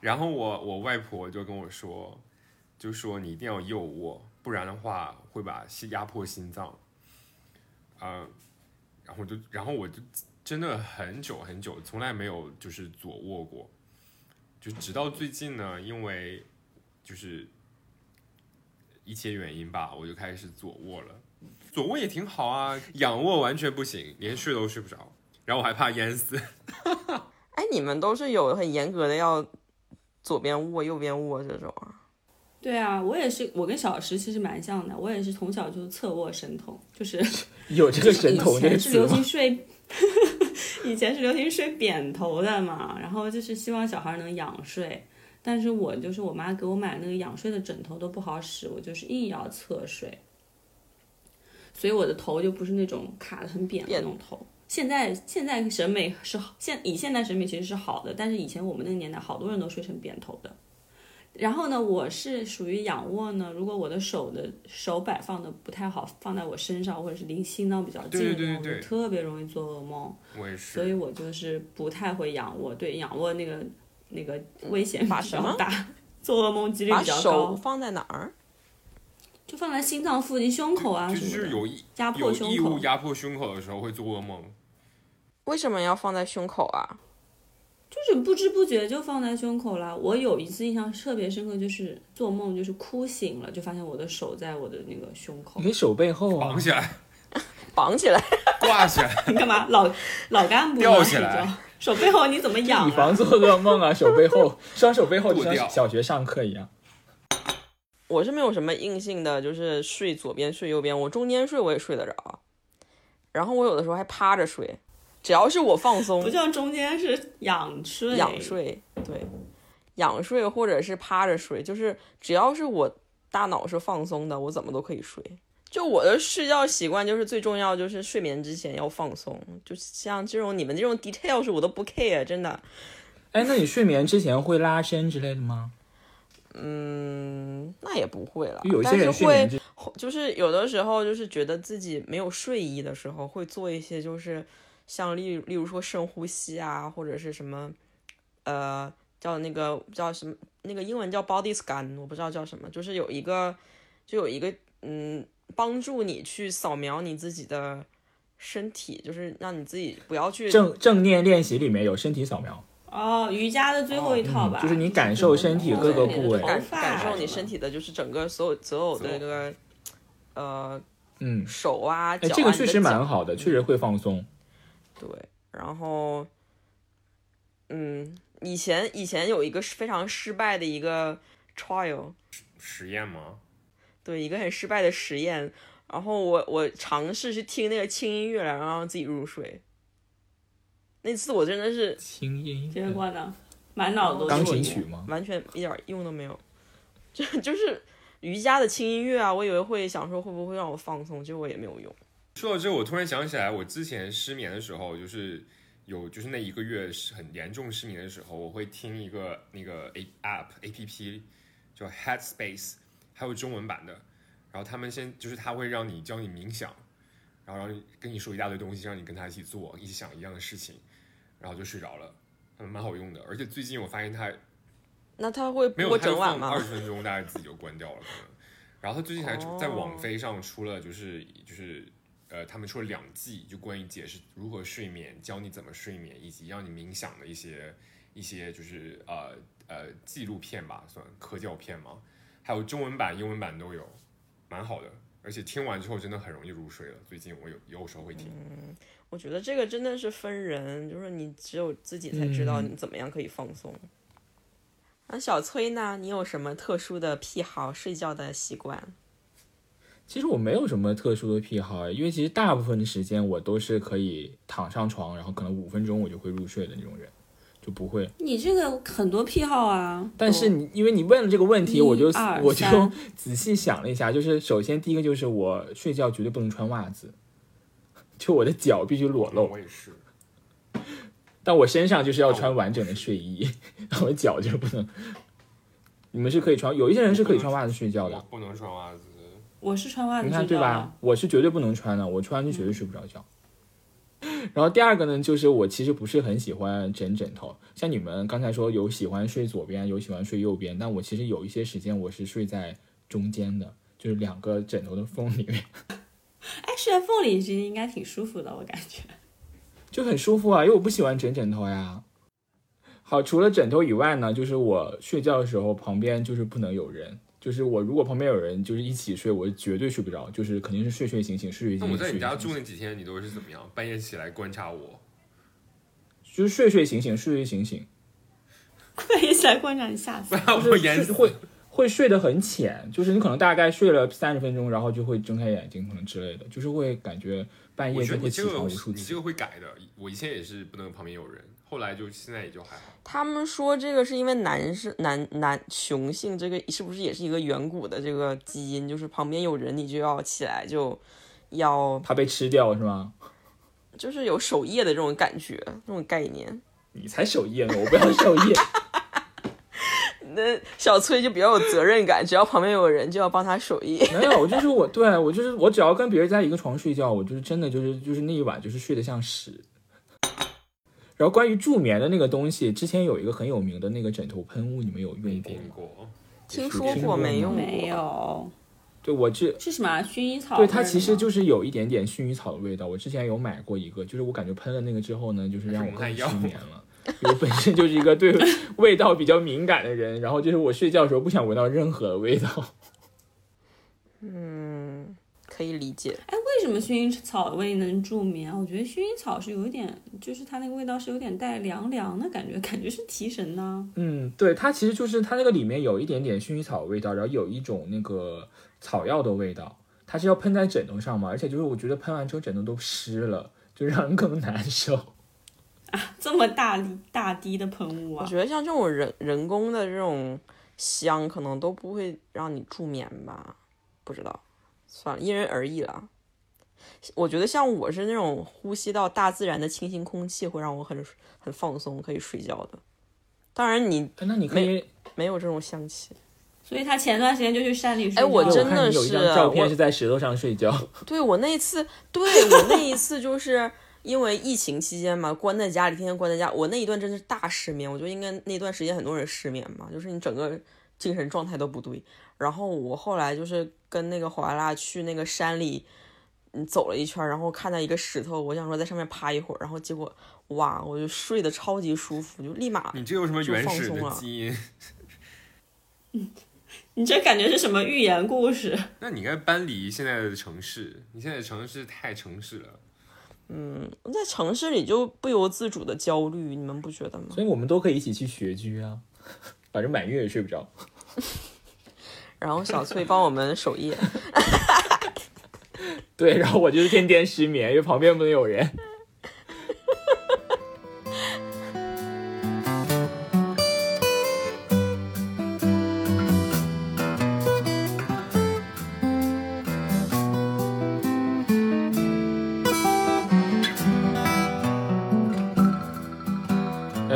然后我我外婆就跟我说，就说你一定要右卧，不然的话会把心压迫心脏。嗯、然后就然后我就真的很久很久从来没有就是左卧过，就直到最近呢，因为就是一些原因吧，我就开始左卧了。左卧也挺好啊，仰卧完全不行，连睡都睡不着，然后我还怕淹死。哎，你们都是有很严格的要左边卧右边卧这种啊？对啊，我也是，我跟小石其实蛮像的，我也是从小就侧卧神童，就是 有这个神童以这个词前是流行吗？睡，以前是流行睡扁头的嘛，然后就是希望小孩能仰睡，但是我就是我妈给我买那个仰睡的枕头都不好使，我就是硬要侧睡，所以我的头就不是那种卡的很扁的那种头。现在现在审美是好，现以现在审美其实是好的，但是以前我们那个年代好多人都睡成扁头的。然后呢，我是属于仰卧呢，如果我的手的手摆放的不太好，放在我身上或者是离心脏比较近的地方，对对对我就特别容易做噩梦。我也所以，我就是不太会仰卧。对，仰卧那个那个危险比把什么较大，做噩梦几率比较高，手放在哪儿？就放在心脏附近、胸口啊就什么的，是有义压迫胸口。异物压迫胸口的时候会做噩梦。为什么要放在胸口啊？就是不知不觉就放在胸口了。我有一次印象特别深刻，就是做梦就是哭醒了，就发现我的手在我的那个胸口你。手背后啊绑，起来，绑起来，挂起来，你干嘛？老老干部吊起来手背后你怎么养、啊？以防做噩梦啊，手背后，双手背后就像小学上课一样。我是没有什么硬性的，就是睡左边睡右边，我中间睡我也睡得着，然后我有的时候还趴着睡，只要是我放松不，叫中间是仰睡，仰睡，对，仰睡或者是趴着睡，就是只要是我大脑是放松的，我怎么都可以睡。就我的睡觉习惯，就是最重要，就是睡眠之前要放松。就像这种你们这种 details 我都不 care，真的。哎，那你睡眠之前会拉伸之类的吗？嗯，那也不会了，有些人睡眠之就是有的时候就是觉得自己没有睡意的时候，会做一些就是像例例如说深呼吸啊，或者是什么呃叫那个叫什么那个英文叫 body scan，我不知道叫什么，就是有一个就有一个嗯帮助你去扫描你自己的身体，就是让你自己不要去正正念练习里面有身体扫描，哦，瑜伽的最后一套吧，嗯就是你感受身体各个部位。感感受你身体的就是整个所有所有的那个呃嗯，手啊脚这个确实蛮好的，确实会放松。对，然后，嗯，以前以前有一个非常失败的一个 trial，实验吗？对，一个很失败的实验。然后我我尝试去听那个轻音乐来让自己入睡。那次我真的是轻音结果呢，满脑都是钢琴曲吗？完全一点用都没有，就就是瑜伽的轻音乐啊，我以为会想说会不会让我放松，结果也没有用。说到这，我突然想起来，我之前失眠的时候，就是有就是那一个月是很严重失眠的时候，我会听一个那个 A app A P P 叫 Headspace，还有中文版的。然后他们先就是他会让你教你冥想，然后跟你说一大堆东西，让你跟他一起做，一起想一样的事情，然后就睡着了，嗯蛮好用的。而且最近我发现它那他会没有，播整晚吗放二？十分钟，大概自己就关掉了可能。然后他最近还在网哦飞上出了，就是就是呃，他们出了两季，就关于解释如何睡眠，教你怎么睡眠，以及让你冥想的一些一些就是呃呃纪录片吧，算科教片嘛。还有中文版、英文版都有，蛮好的。而且听完之后真的很容易入睡了。最近我有有时候会听，嗯我觉得这个真的是分人，就是你只有自己才知道嗯你怎么样可以放松。那小崔呢？你有什么特殊的癖好、睡觉的习惯？其实我没有什么特殊的癖好，因为其实大部分的时间我都是可以躺上床，然后可能五分钟我就会入睡的那种人，就不会。你这个很多癖好啊，但是你因为你问了这个问题，我就我就仔细想了一下，就是首先第一个就是我睡觉绝对不能穿袜子，就我的脚必须裸露，我也是。但我身上就是要穿完整的睡衣，我的脚就不能。你们是可以穿，有一些人是可以穿袜子睡觉的，不能穿袜子，我是穿袜子你看睡觉的对吧？？我是绝对不能穿的，我穿就绝对睡不着觉。然后第二个呢，就是我其实不是很喜欢枕枕头，像你们刚才说有喜欢睡左边，有喜欢睡右边，但我其实有一些时间我是睡在中间的，就是两个枕头的缝里面，哎，睡在缝里其实应该挺舒服的，我感觉。就很舒服啊，因为我不喜欢枕枕头呀。好，除了枕头以外呢，就是我睡觉的时候旁边就是不能有人，就是我如果旁边有人就是一起睡，我绝对睡不着，就是肯定是睡睡醒醒，睡睡醒醒。那我在你家住那几天，你都是怎么样？半夜起来观察我，就是睡睡醒醒，睡睡醒醒。半夜起来观察你吓死。就是我淹死。睡会会睡得很浅，就是你可能大概睡了三十分钟，然后就会睁开眼睛，可能之类的，就是会感觉半夜就会起觉得你这个床无数次。你这个会改的。我以前也是不能旁边有人，后来就现在也就还好。他们说这个是因为男是男男雄性，这个是不是也是一个远古的这个基因？就是旁边有人，你就要起来，就要怕被吃掉是吗？就是有守夜的这种感觉，这种概念。你才守夜呢，我不要守夜。那小崔就比较有责任感，只要旁边有人，就要帮他守夜。没有，我就是 我，对我就是我，只要跟别人在一个床睡觉，我就是真的就是就是那一晚就是睡得像屎。然后关于助眠的那个东西，之前有一个很有名的那个枕头喷雾，你们有用过吗？听说过没用过？没有，对我这是什么啊薰衣草？对它其实就是有一点点薰衣草的味道。我之前有买过一个，就是我感觉喷了那个之后呢，就是让我失眠了。我本身就是一个对 味道比较敏感的人，然后就是我睡觉的时候不想闻到任何的味道。嗯，可以理解。哎为什么薰衣草味能助眠？我觉得薰衣草是有一点，就是它那个味道是有点带凉凉的感觉，感觉是提神呢。嗯，对，它其实就是它那个里面有一点点薰衣草味道，然后有一种那个草药的味道。它是要喷在枕头上嘛，而且就是我觉得喷完之后枕头都湿了，就让人更难受。啊 这么大力大滴的喷雾啊！我觉得像这种人人工的这种香，可能都不会让你助眠吧？不知道，算了，因人而异了。我觉得像我是那种呼吸到大自然的清新空气，会让我很很放松，可以睡觉的。当然，你哎那你可以，没有这种香气。所以他前段时间就去山里睡觉。哎我真的是有一张是照片是在石头上睡觉。对我那一次，对我那一次就是因为疫情期间嘛，关在家里，天天关在家，我那一段真的是大失眠。我觉得应该那段时间很多人失眠嘛，就是你整个精神状态都不对。然后我后来就是跟那个华拉去那个山里，嗯，走了一圈，然后看到一个石头，我想说在上面趴一会儿，然后结果哇，我就睡得超级舒服，就立马你这有什么原始的基因？你这感觉是什么寓言故事？那你应该搬离现在的城市，你现在的城市太城市了。嗯在城市里就不由自主的焦虑，你们不觉得吗？所以我们都可以一起去学居啊，反正满月也睡不着。然后小翠帮我们守夜，对，然后我就是天天失眠，因为旁边不能有人。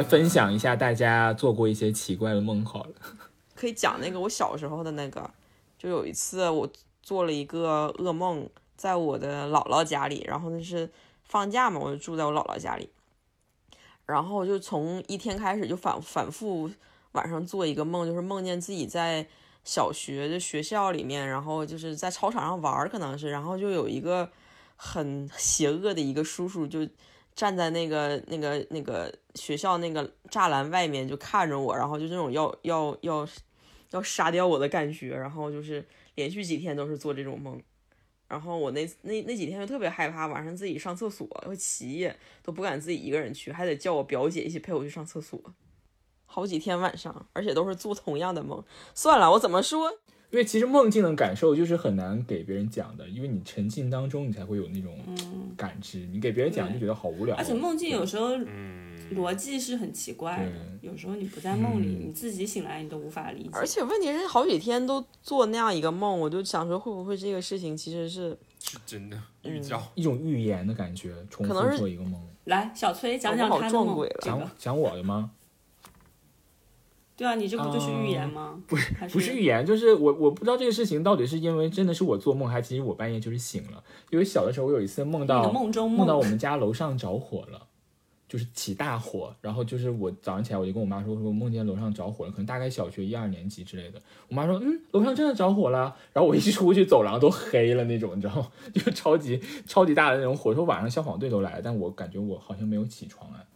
分享一下大家做过一些奇怪的梦好了。可以讲那个我小时候的那个，就有一次我做了一个噩梦，在我的姥姥家里，然后那是放假嘛，我就住在我姥姥家里，然后就从一天开始就反反复晚上做一个梦，就是梦见自己在小学的学校里面，然后就是在操场上玩，可能是，然后就有一个很邪恶的一个叔叔就。站在那个那个那个学校那个栅栏外面就看着我，然后就这种要要要要杀掉我的感觉，然后就是连续几天都是做这种梦，然后我那那那几天就特别害怕，晚上自己上厕所会起夜，都不敢自己一个人去，还得叫我表姐一起陪我去上厕所，好几天晚上，而且都是做同样的梦。算了，我怎么说？因为其实梦境的感受就是很难给别人讲的，因为你沉浸当中，你才会有那种感知。你给别人讲就觉得好无聊。而且梦境有时候嗯，逻辑是很奇怪的，有时候你不在梦里，你自己醒来你都无法理解。而且问题是好几天都做那样一个梦，我就想说会不会这个事情其实是是真的预兆。一种预言的感觉，重复做一个梦。来，小崔讲讲他的梦撞鬼了。讲讲我的吗？对啊，你这不就是预言吗？不是不是预言，就是我我不知道这个事情到底是因为真的是我做梦，还其实我半夜就是醒了。因为小的时候我有一次梦到梦中梦到我，们家楼上着火了，就是起大火，然后就是我早上起来我就跟我妈说，我说我梦见楼上着火了，可能大概小学一二年级之类的。我妈说，嗯，楼上真的着火了。然后我一出去，走廊都黑了那种，你知道吗？就超级超级大的那种火，说晚上消防队都来了，但我感觉我好像没有起床哎，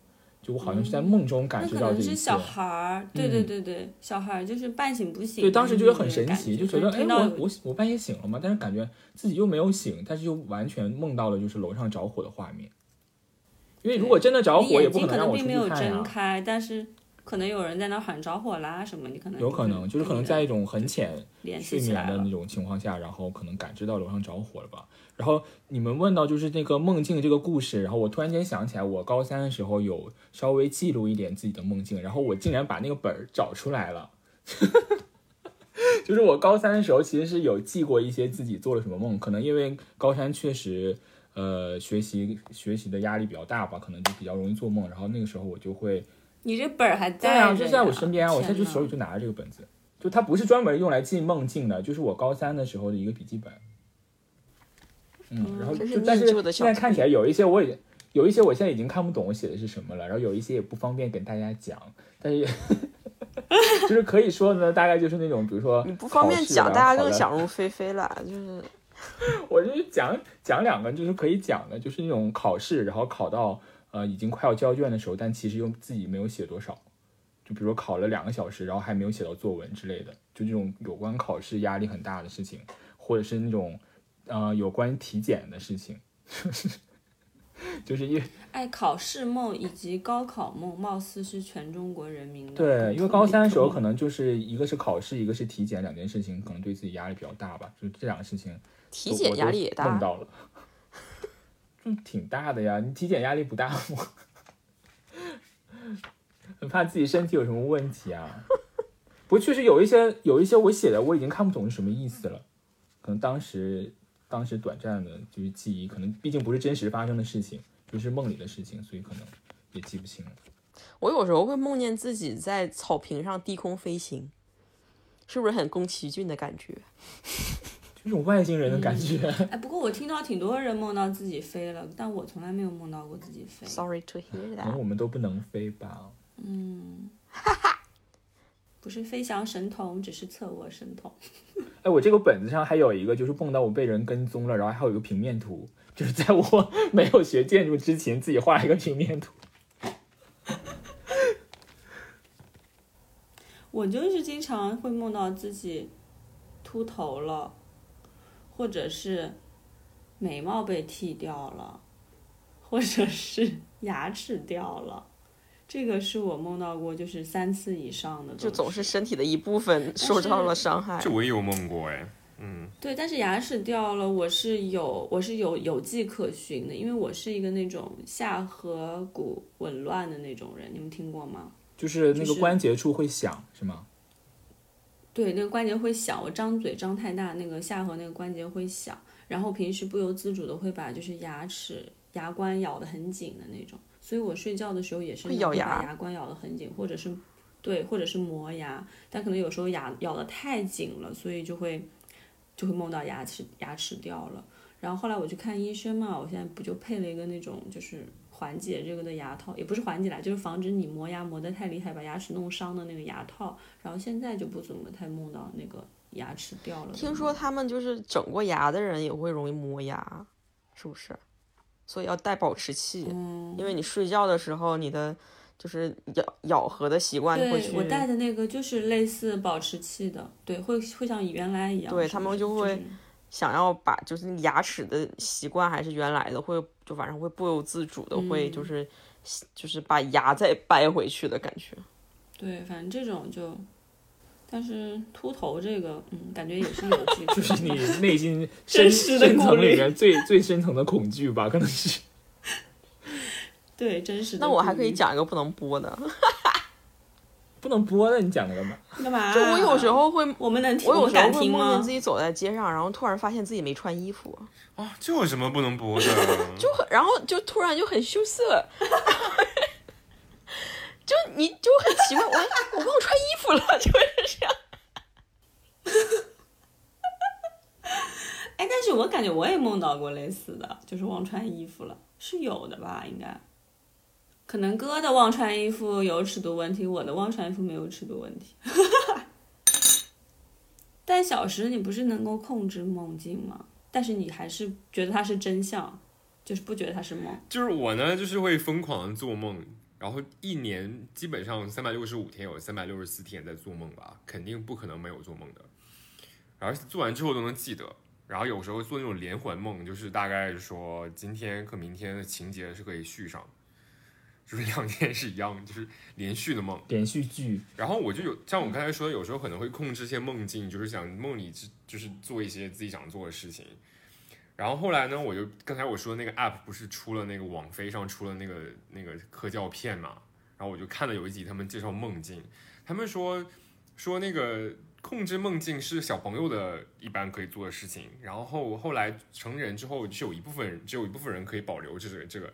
就我好像是在梦中感觉到这一切。能是小孩儿，对对对对，小孩儿就是半醒不醒。对，当时觉得很神奇，就觉得哎，我我我半夜醒了嘛，但是感觉自己又没有醒，但是又完全梦到了就是楼上着火的画面。因为如果真的着火，也不可能让我出能并没有。睁开，但是可能有人在那喊着火啦什么，你可能有可能就是可能在一种很浅睡眠的那。种情况下，然后可能感知到楼上着火了吧。然后你们问到就是那个梦境这个故事，然后我突然间想起来，我高三的时候有稍微记录一点自己的梦境，然后我竟然把那个本儿找出来了。就是我高三的时候，其实是有记过一些自己做了什么梦，可能因为高三确实，呃，学习学习的压力比较大吧，可能就比较容易做梦。然后那个时候我就会，你这本儿还在啊，就在我身边啊，我现在就手里就拿着这个本子，就它不是专门用来记梦境的，就是我高三的时候的一个笔记本。嗯，然后就但是现在看起来有一些我已经有一些我现在已经看不懂我写的是什么了，然后有一些也不方便跟大家讲，但是 就是可以说呢，大概就是那种，比如说你不方便讲，大家就然后考了想入非非了，就是 我就是讲讲两个，就是可以讲的，就是那种考试，然后考到呃已经快要交卷的时候，但其实又自己没有写多少，就比如说考了两个小时，然后还没有写到作文之类的，就这种有关考试压力很大的事情，或者是那种呃有关于体检的事情，就是因为哎，考试梦以及高考梦，貌似是全中国人民的对，因为高三的时候可能就是一个是考试，一个是体检，两件事情可能对自己压力比较大吧，就这两个事情。体检压力也大。碰到了，就挺大的呀。你体检压力不大吗？很怕自己身体有什么问题啊。不过确实有一些有一些我写的我已经看不懂是什么意思了，可能当时当时短暂的就是记忆，可能毕竟不是真实发生的事情，就是梦里的事情，所以可能也记不清了。我有时候会梦见自己在草坪上低空飞行，是不是很宫崎骏的感觉？就 这种外星人的感觉，哎，不过我听到挺多人梦到自己飞了，但我从来没有梦到过自己飞。Sorry to hear 可能 that。可能我们都不能飞吧。不是飞翔神童，只是侧卧神童。哎，我这个本子上还有一个，就是梦到我被人跟踪了，然后还有一个平面图，就是在我没有学建筑之前，自己画了一个平面图。我就是经常会梦到自己秃头了，或者是眉毛被剃掉了，或者是牙齿掉了。这个是我梦到过，就是三次以上的，就总是身体的一部分受到了伤害这。我也有梦过哎，嗯，对，但是牙齿掉了，我是有我是有有迹可循的，因为我是一个那种下颌骨紊乱的那种人，你们听过吗？就是那个关节处会响，是吗？对，那个关节会响，我张嘴张太大，那个下颌那个关节会响，然后平时不由自主的会把就是牙齿牙关咬得很紧的那种，所以我睡觉的时候也是会会咬牙把牙关咬得很紧，或者是对，或者是磨牙，但可能有时候牙咬得太紧了，所以就会就会梦到牙齿牙齿掉了。然后后来我去看医生嘛，我现在不就配了一个那种就是缓解这个的牙套，也不是缓解啦，就是防止你磨牙磨得太厉害，把牙齿弄伤的那个牙套。然后现在就不怎么太梦到那个牙齿掉了。听说他们就是整过牙的人也会容易磨牙，是不是？所以要带保持器，嗯，因为你睡觉的时候，你的就是咬咬合的习惯会去。对我带的那个就是类似保持器的，对，会会像原来一样。是对他们就会想要把就是牙齿的习惯还是原来的，会就晚上会不由自主的会嗯就是、就是把牙再掰回去的感觉。对，反正这种就，但是秃头这个，嗯，感觉也是有 就是你内心 深深层里面最最深层的恐惧吧，可能是。对真实的。那我还可以，讲一个不能播的，不能播的，你讲那个嘛？干嘛？就我有时候会，我们能听，我有时候会敢听吗梦见自？己走在街上，然后突然发现自己没穿衣服，啊，这有什么不能播的？就很，然后就突然就很羞涩，就你就很奇怪，我我忘穿衣服了，就是这样。哎，但是我感觉我也梦到过类似的，就是忘穿衣服了，是有的吧？应该，可能哥的忘穿衣服有尺度问题，我的忘穿衣服没有尺度问题。但小时你不是能够控制梦境吗？但是你还是觉得它是真相，就是不觉得它是梦。就是我呢，就是会疯狂做梦，然后一年基本上三百六十五天有三百六十四天在做梦吧，肯定不可能没有做梦的。而且做完之后都能记得，然后有时候做那种连环梦，就是大概说今天和明天的情节是可以续上，就是两天是一样，就是连续的梦。连续剧，然后我就有像我刚才说的，有时候可能会控制一些梦境，就是想梦里之就是做一些自己想做的事情。然后后来呢，我就刚才我说的那个 app 不是出了那个网飞上出了那个那个科教片嘛，然后我就看了有一集他们介绍梦境，他们说说那个控制梦境是小朋友的一般可以做的事情，然后后后来成人之后，是有一部分人只有一部分人可以保留这个这个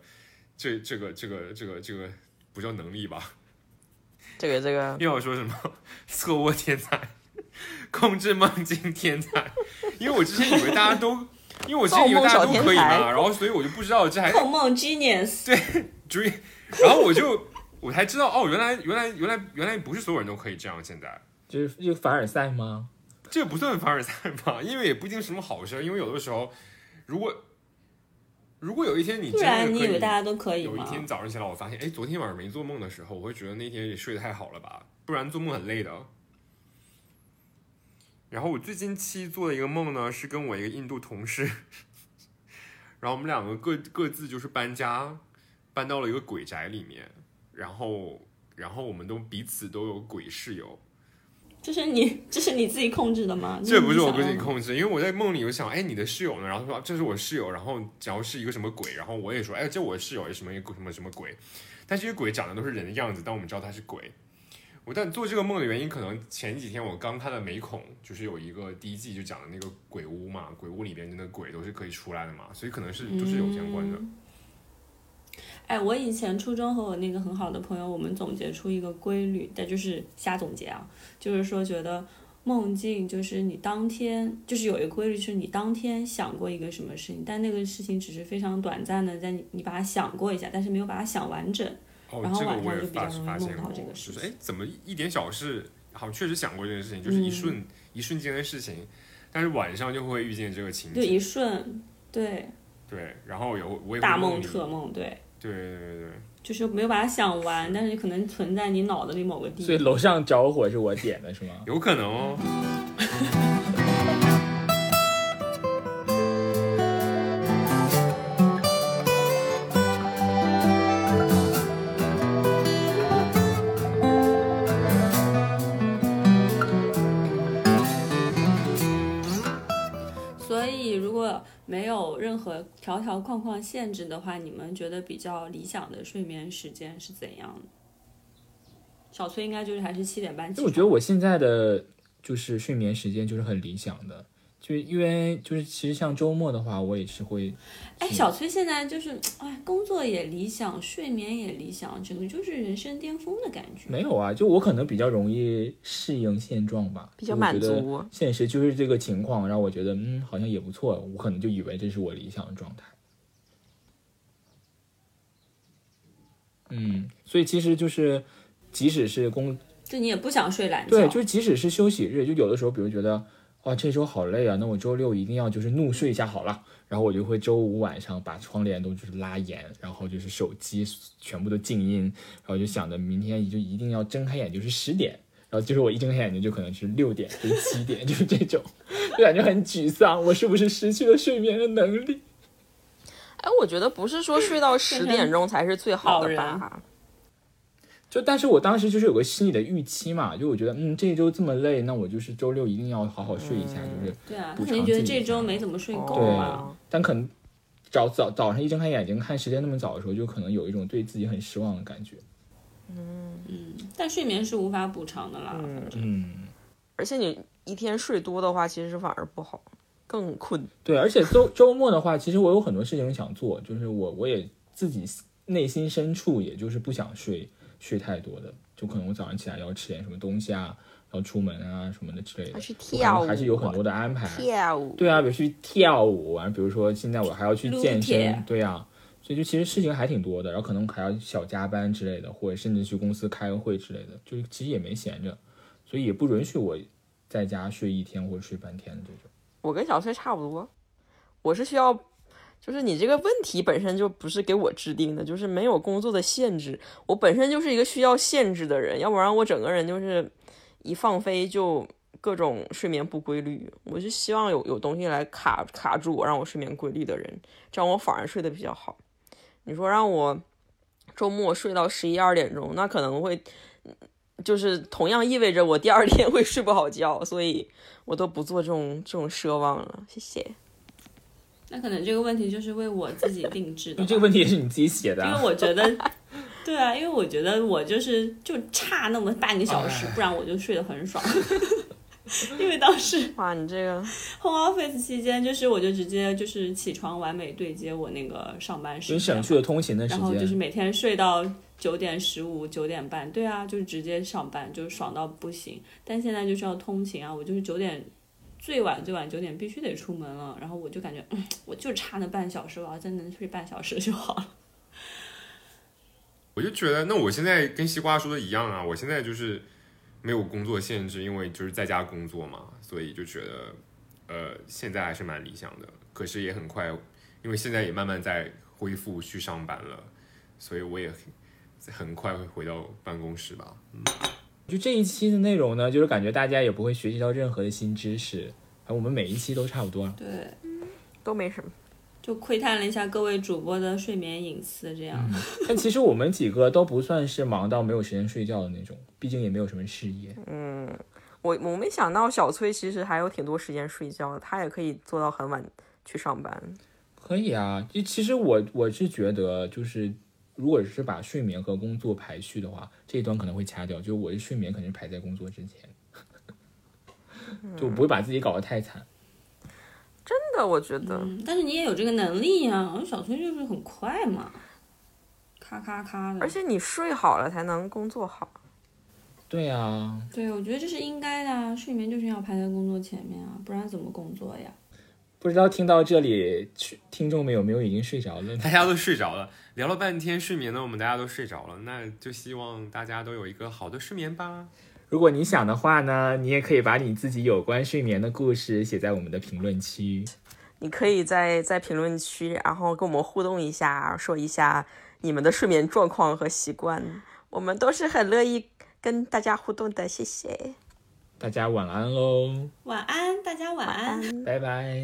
这这个这个这个这个不叫能力吧？这个这个又要说什么 侧卧天才，控制梦境天才？因为我之前以为大家都因为我之前以为大家都可以嘛，然后所以我就不知道这还控梦 genius，注意，然后我就我才知道哦，原来原来原来原来不是所有人都可以这样。现在就是一个凡尔赛吗？这不算凡尔赛吧，因为也不一定是什么好事，因为有的时候如果如果有一天你不真的可以然你以为大家都可以？有一天早上起来，我发现，哎，昨天晚上没做梦的时候，我会觉得那天也睡得太好了吧，不然做梦很累的。然后我最近期做的一个梦呢，是跟我一个印度同事，然后我们两个各各自就是搬家，搬到了一个鬼宅里面，然后然后我们都彼此都有鬼室友，这是你这是你自己控制的吗？这不是我自己控制，因为我在梦里有想，哎，你的室友呢？然后说这是我室友，然后只要是一个什么鬼，然后我也说，哎，这我的室友是什么什么什么鬼，但这些鬼长得都是人的样子，但我们知道他是鬼。我但做这个梦的原因，可能前几天我刚看了《美恐》，就是有一个第一季就讲的那个鬼屋嘛，鬼屋里边的鬼都是可以出来的嘛，所以可能是就是有相关的。哎，我以前初中和我那个很好的朋友，我们总结出一个规律，但就是瞎总结啊，就是说觉得梦境就是你当天就是有一个规律，是你当天想过一个什么事情，但那个事情只是非常短暂的，在你你把它想过一下，但是没有把它想完整。哦然，后这个晚上我也发就比较容易发现过，梦到这个就是事情哎，怎么一点小事，好像确实想过这件事情，就是一嗯瞬、一瞬间的事情，但是晚上就会遇见这个情景，对一瞬，对，对，然后有我也大梦特梦，对，对对对对对。就是没有把它想完，但是可能存在你脑子里某个地方。所以楼上着火是我点的，是吗？有可能哦。没有任何条条框框限制的话，你们觉得比较理想的睡眠时间是怎样的？小崔应该就是还是七点半起。我觉得我现在的就是睡眠时间就是很理想的，就因为就是其实像周末的话，我也是会哎，小崔现在就是哎，工作也理想，睡眠也理想，整个就是人生巅峰的感觉。没有啊，就我可能比较容易适应现状吧，比较满足现实就是这个情况，让我觉得嗯好像也不错，我可能就以为这是我理想的状态。嗯，所以其实就是，即使是工就你也不想睡懒觉，对，就是即使是休息日，就有的时候，比如觉得哇这周好累啊，那我周六一定要就是怒睡一下好了，然后我就会周五晚上把窗帘都就是拉严，然后就是手机全部都静音，然后就想着明天就一定要睁开眼就是十点，然后就是我一睁开眼睛就可能是六点或者七点，就是这种，就感觉很沮丧，我是不是失去了睡眠的能力？哎，我觉得不是说睡到十点钟才是最好的吧？就但是我当时就是有个心理的预期嘛，就我觉得嗯这一周这么累，那我就是周六一定要好好睡一下，就是对啊，补他肯定觉得这周没怎么睡够嘛啊。但可能早早早上一睁开眼睛看时间那么早的时候，就可能有一种对自己很失望的感觉。嗯但睡眠是无法补偿的啦。嗯，而且你一天睡多的话，其实反而不好，更困。对，而且周周末的话，其实我有很多事情想做，就是我我也自己内心深处也就是不想睡睡太多的，就可能我早上起来要吃点什么东西啊，要出门啊什么的之类的还，去跳舞，能还是有很多的安排。跳舞。对啊，比如去跳舞啊，比如说现在我还要去健身，对啊，所以就其实事情还挺多的，然后可能还要小加班之类的，或者甚至去公司开个会之类的，就是其实也没闲着，所以也不允许我在家睡一天或者睡半天的这种。我跟小崔差不多，我是需要，就是你这个问题本身就不是给我制定的，就是没有工作的限制，我本身就是一个需要限制的人，要不然我整个人就是一放飞就各种睡眠不规律。我就希望有有东西来卡卡住我，让我睡眠规律的人，这样我反而睡得比较好。你说让我周末睡到十一二点钟，那可能会。就是同样意味着我第二天 会睡不好觉，所以我都不做这种这种奢望了。谢谢。那可能这个问题就是为我自己定制的 吧。因为这个问题也是你自己写的、因为啊，我觉得，对啊，因为我觉得我就是就差那么半个小时，不然我就睡得很爽。因为当时哇，你这个 home office 期间，就是我就直接就是起床完美对接我那个上班时间嘛，省去了通勤的时然后就是。每天睡到九点十五、九点半，对啊，就是直接上班，就是爽到不行。但现在就是要通勤啊，我就是九点最晚最晚九点必须得出门了，然后我就感觉，嗯，我就差那半小时，我要再能睡半小时就好了。我就觉得，那我现在跟西瓜说的一样啊，我现在就是没有工作限制，因为就是在家工作嘛，所以就觉得，呃，现在还是蛮理想的。可是也很快，因为现在也慢慢在恢复去上班了，所以我也很快会回到办公室吧。嗯，就这一期的内容呢，就是感觉大家也不会学习到任何的新知识，我们每一期都差不多。对，都没什么。就窥探了一下各位主播的睡眠隐私，这样。但其实我们几个都不算是忙到没有时间睡觉的那种，毕竟也没有什么事业。嗯，我我没想到小崔其实还有挺多时间睡觉的，他也可以做到很晚去上班。可以啊，就其实我我是觉得，就是如果是把睡眠和工作排序的话，这一段可能会掐掉，就我的睡眠肯定排在工作之前，就不会把自己搞得太惨。真的，我觉得，但是你也有这个能力呀。小崔就是很快嘛，咔咔咔的。而且你睡好了才能工作好。对呀。对，我觉得这是应该的，睡眠就是要排在工作前面啊，不然怎么工作呀？不知道听到这里，听众们有没有已经睡着了？大家都睡着了，聊了半天睡眠呢，我们大家都睡着了，那就希望大家都有一个好的睡眠吧。如果你想的话呢，你也可以把你自己有关睡眠的故事写在我们的评论区。你可以在在评论区，然后跟我们互动一下，说一下你们的睡眠状况和习惯，我们都是很乐意跟大家互动的。谢谢大家，晚安喽！晚安，大家晚安，拜拜。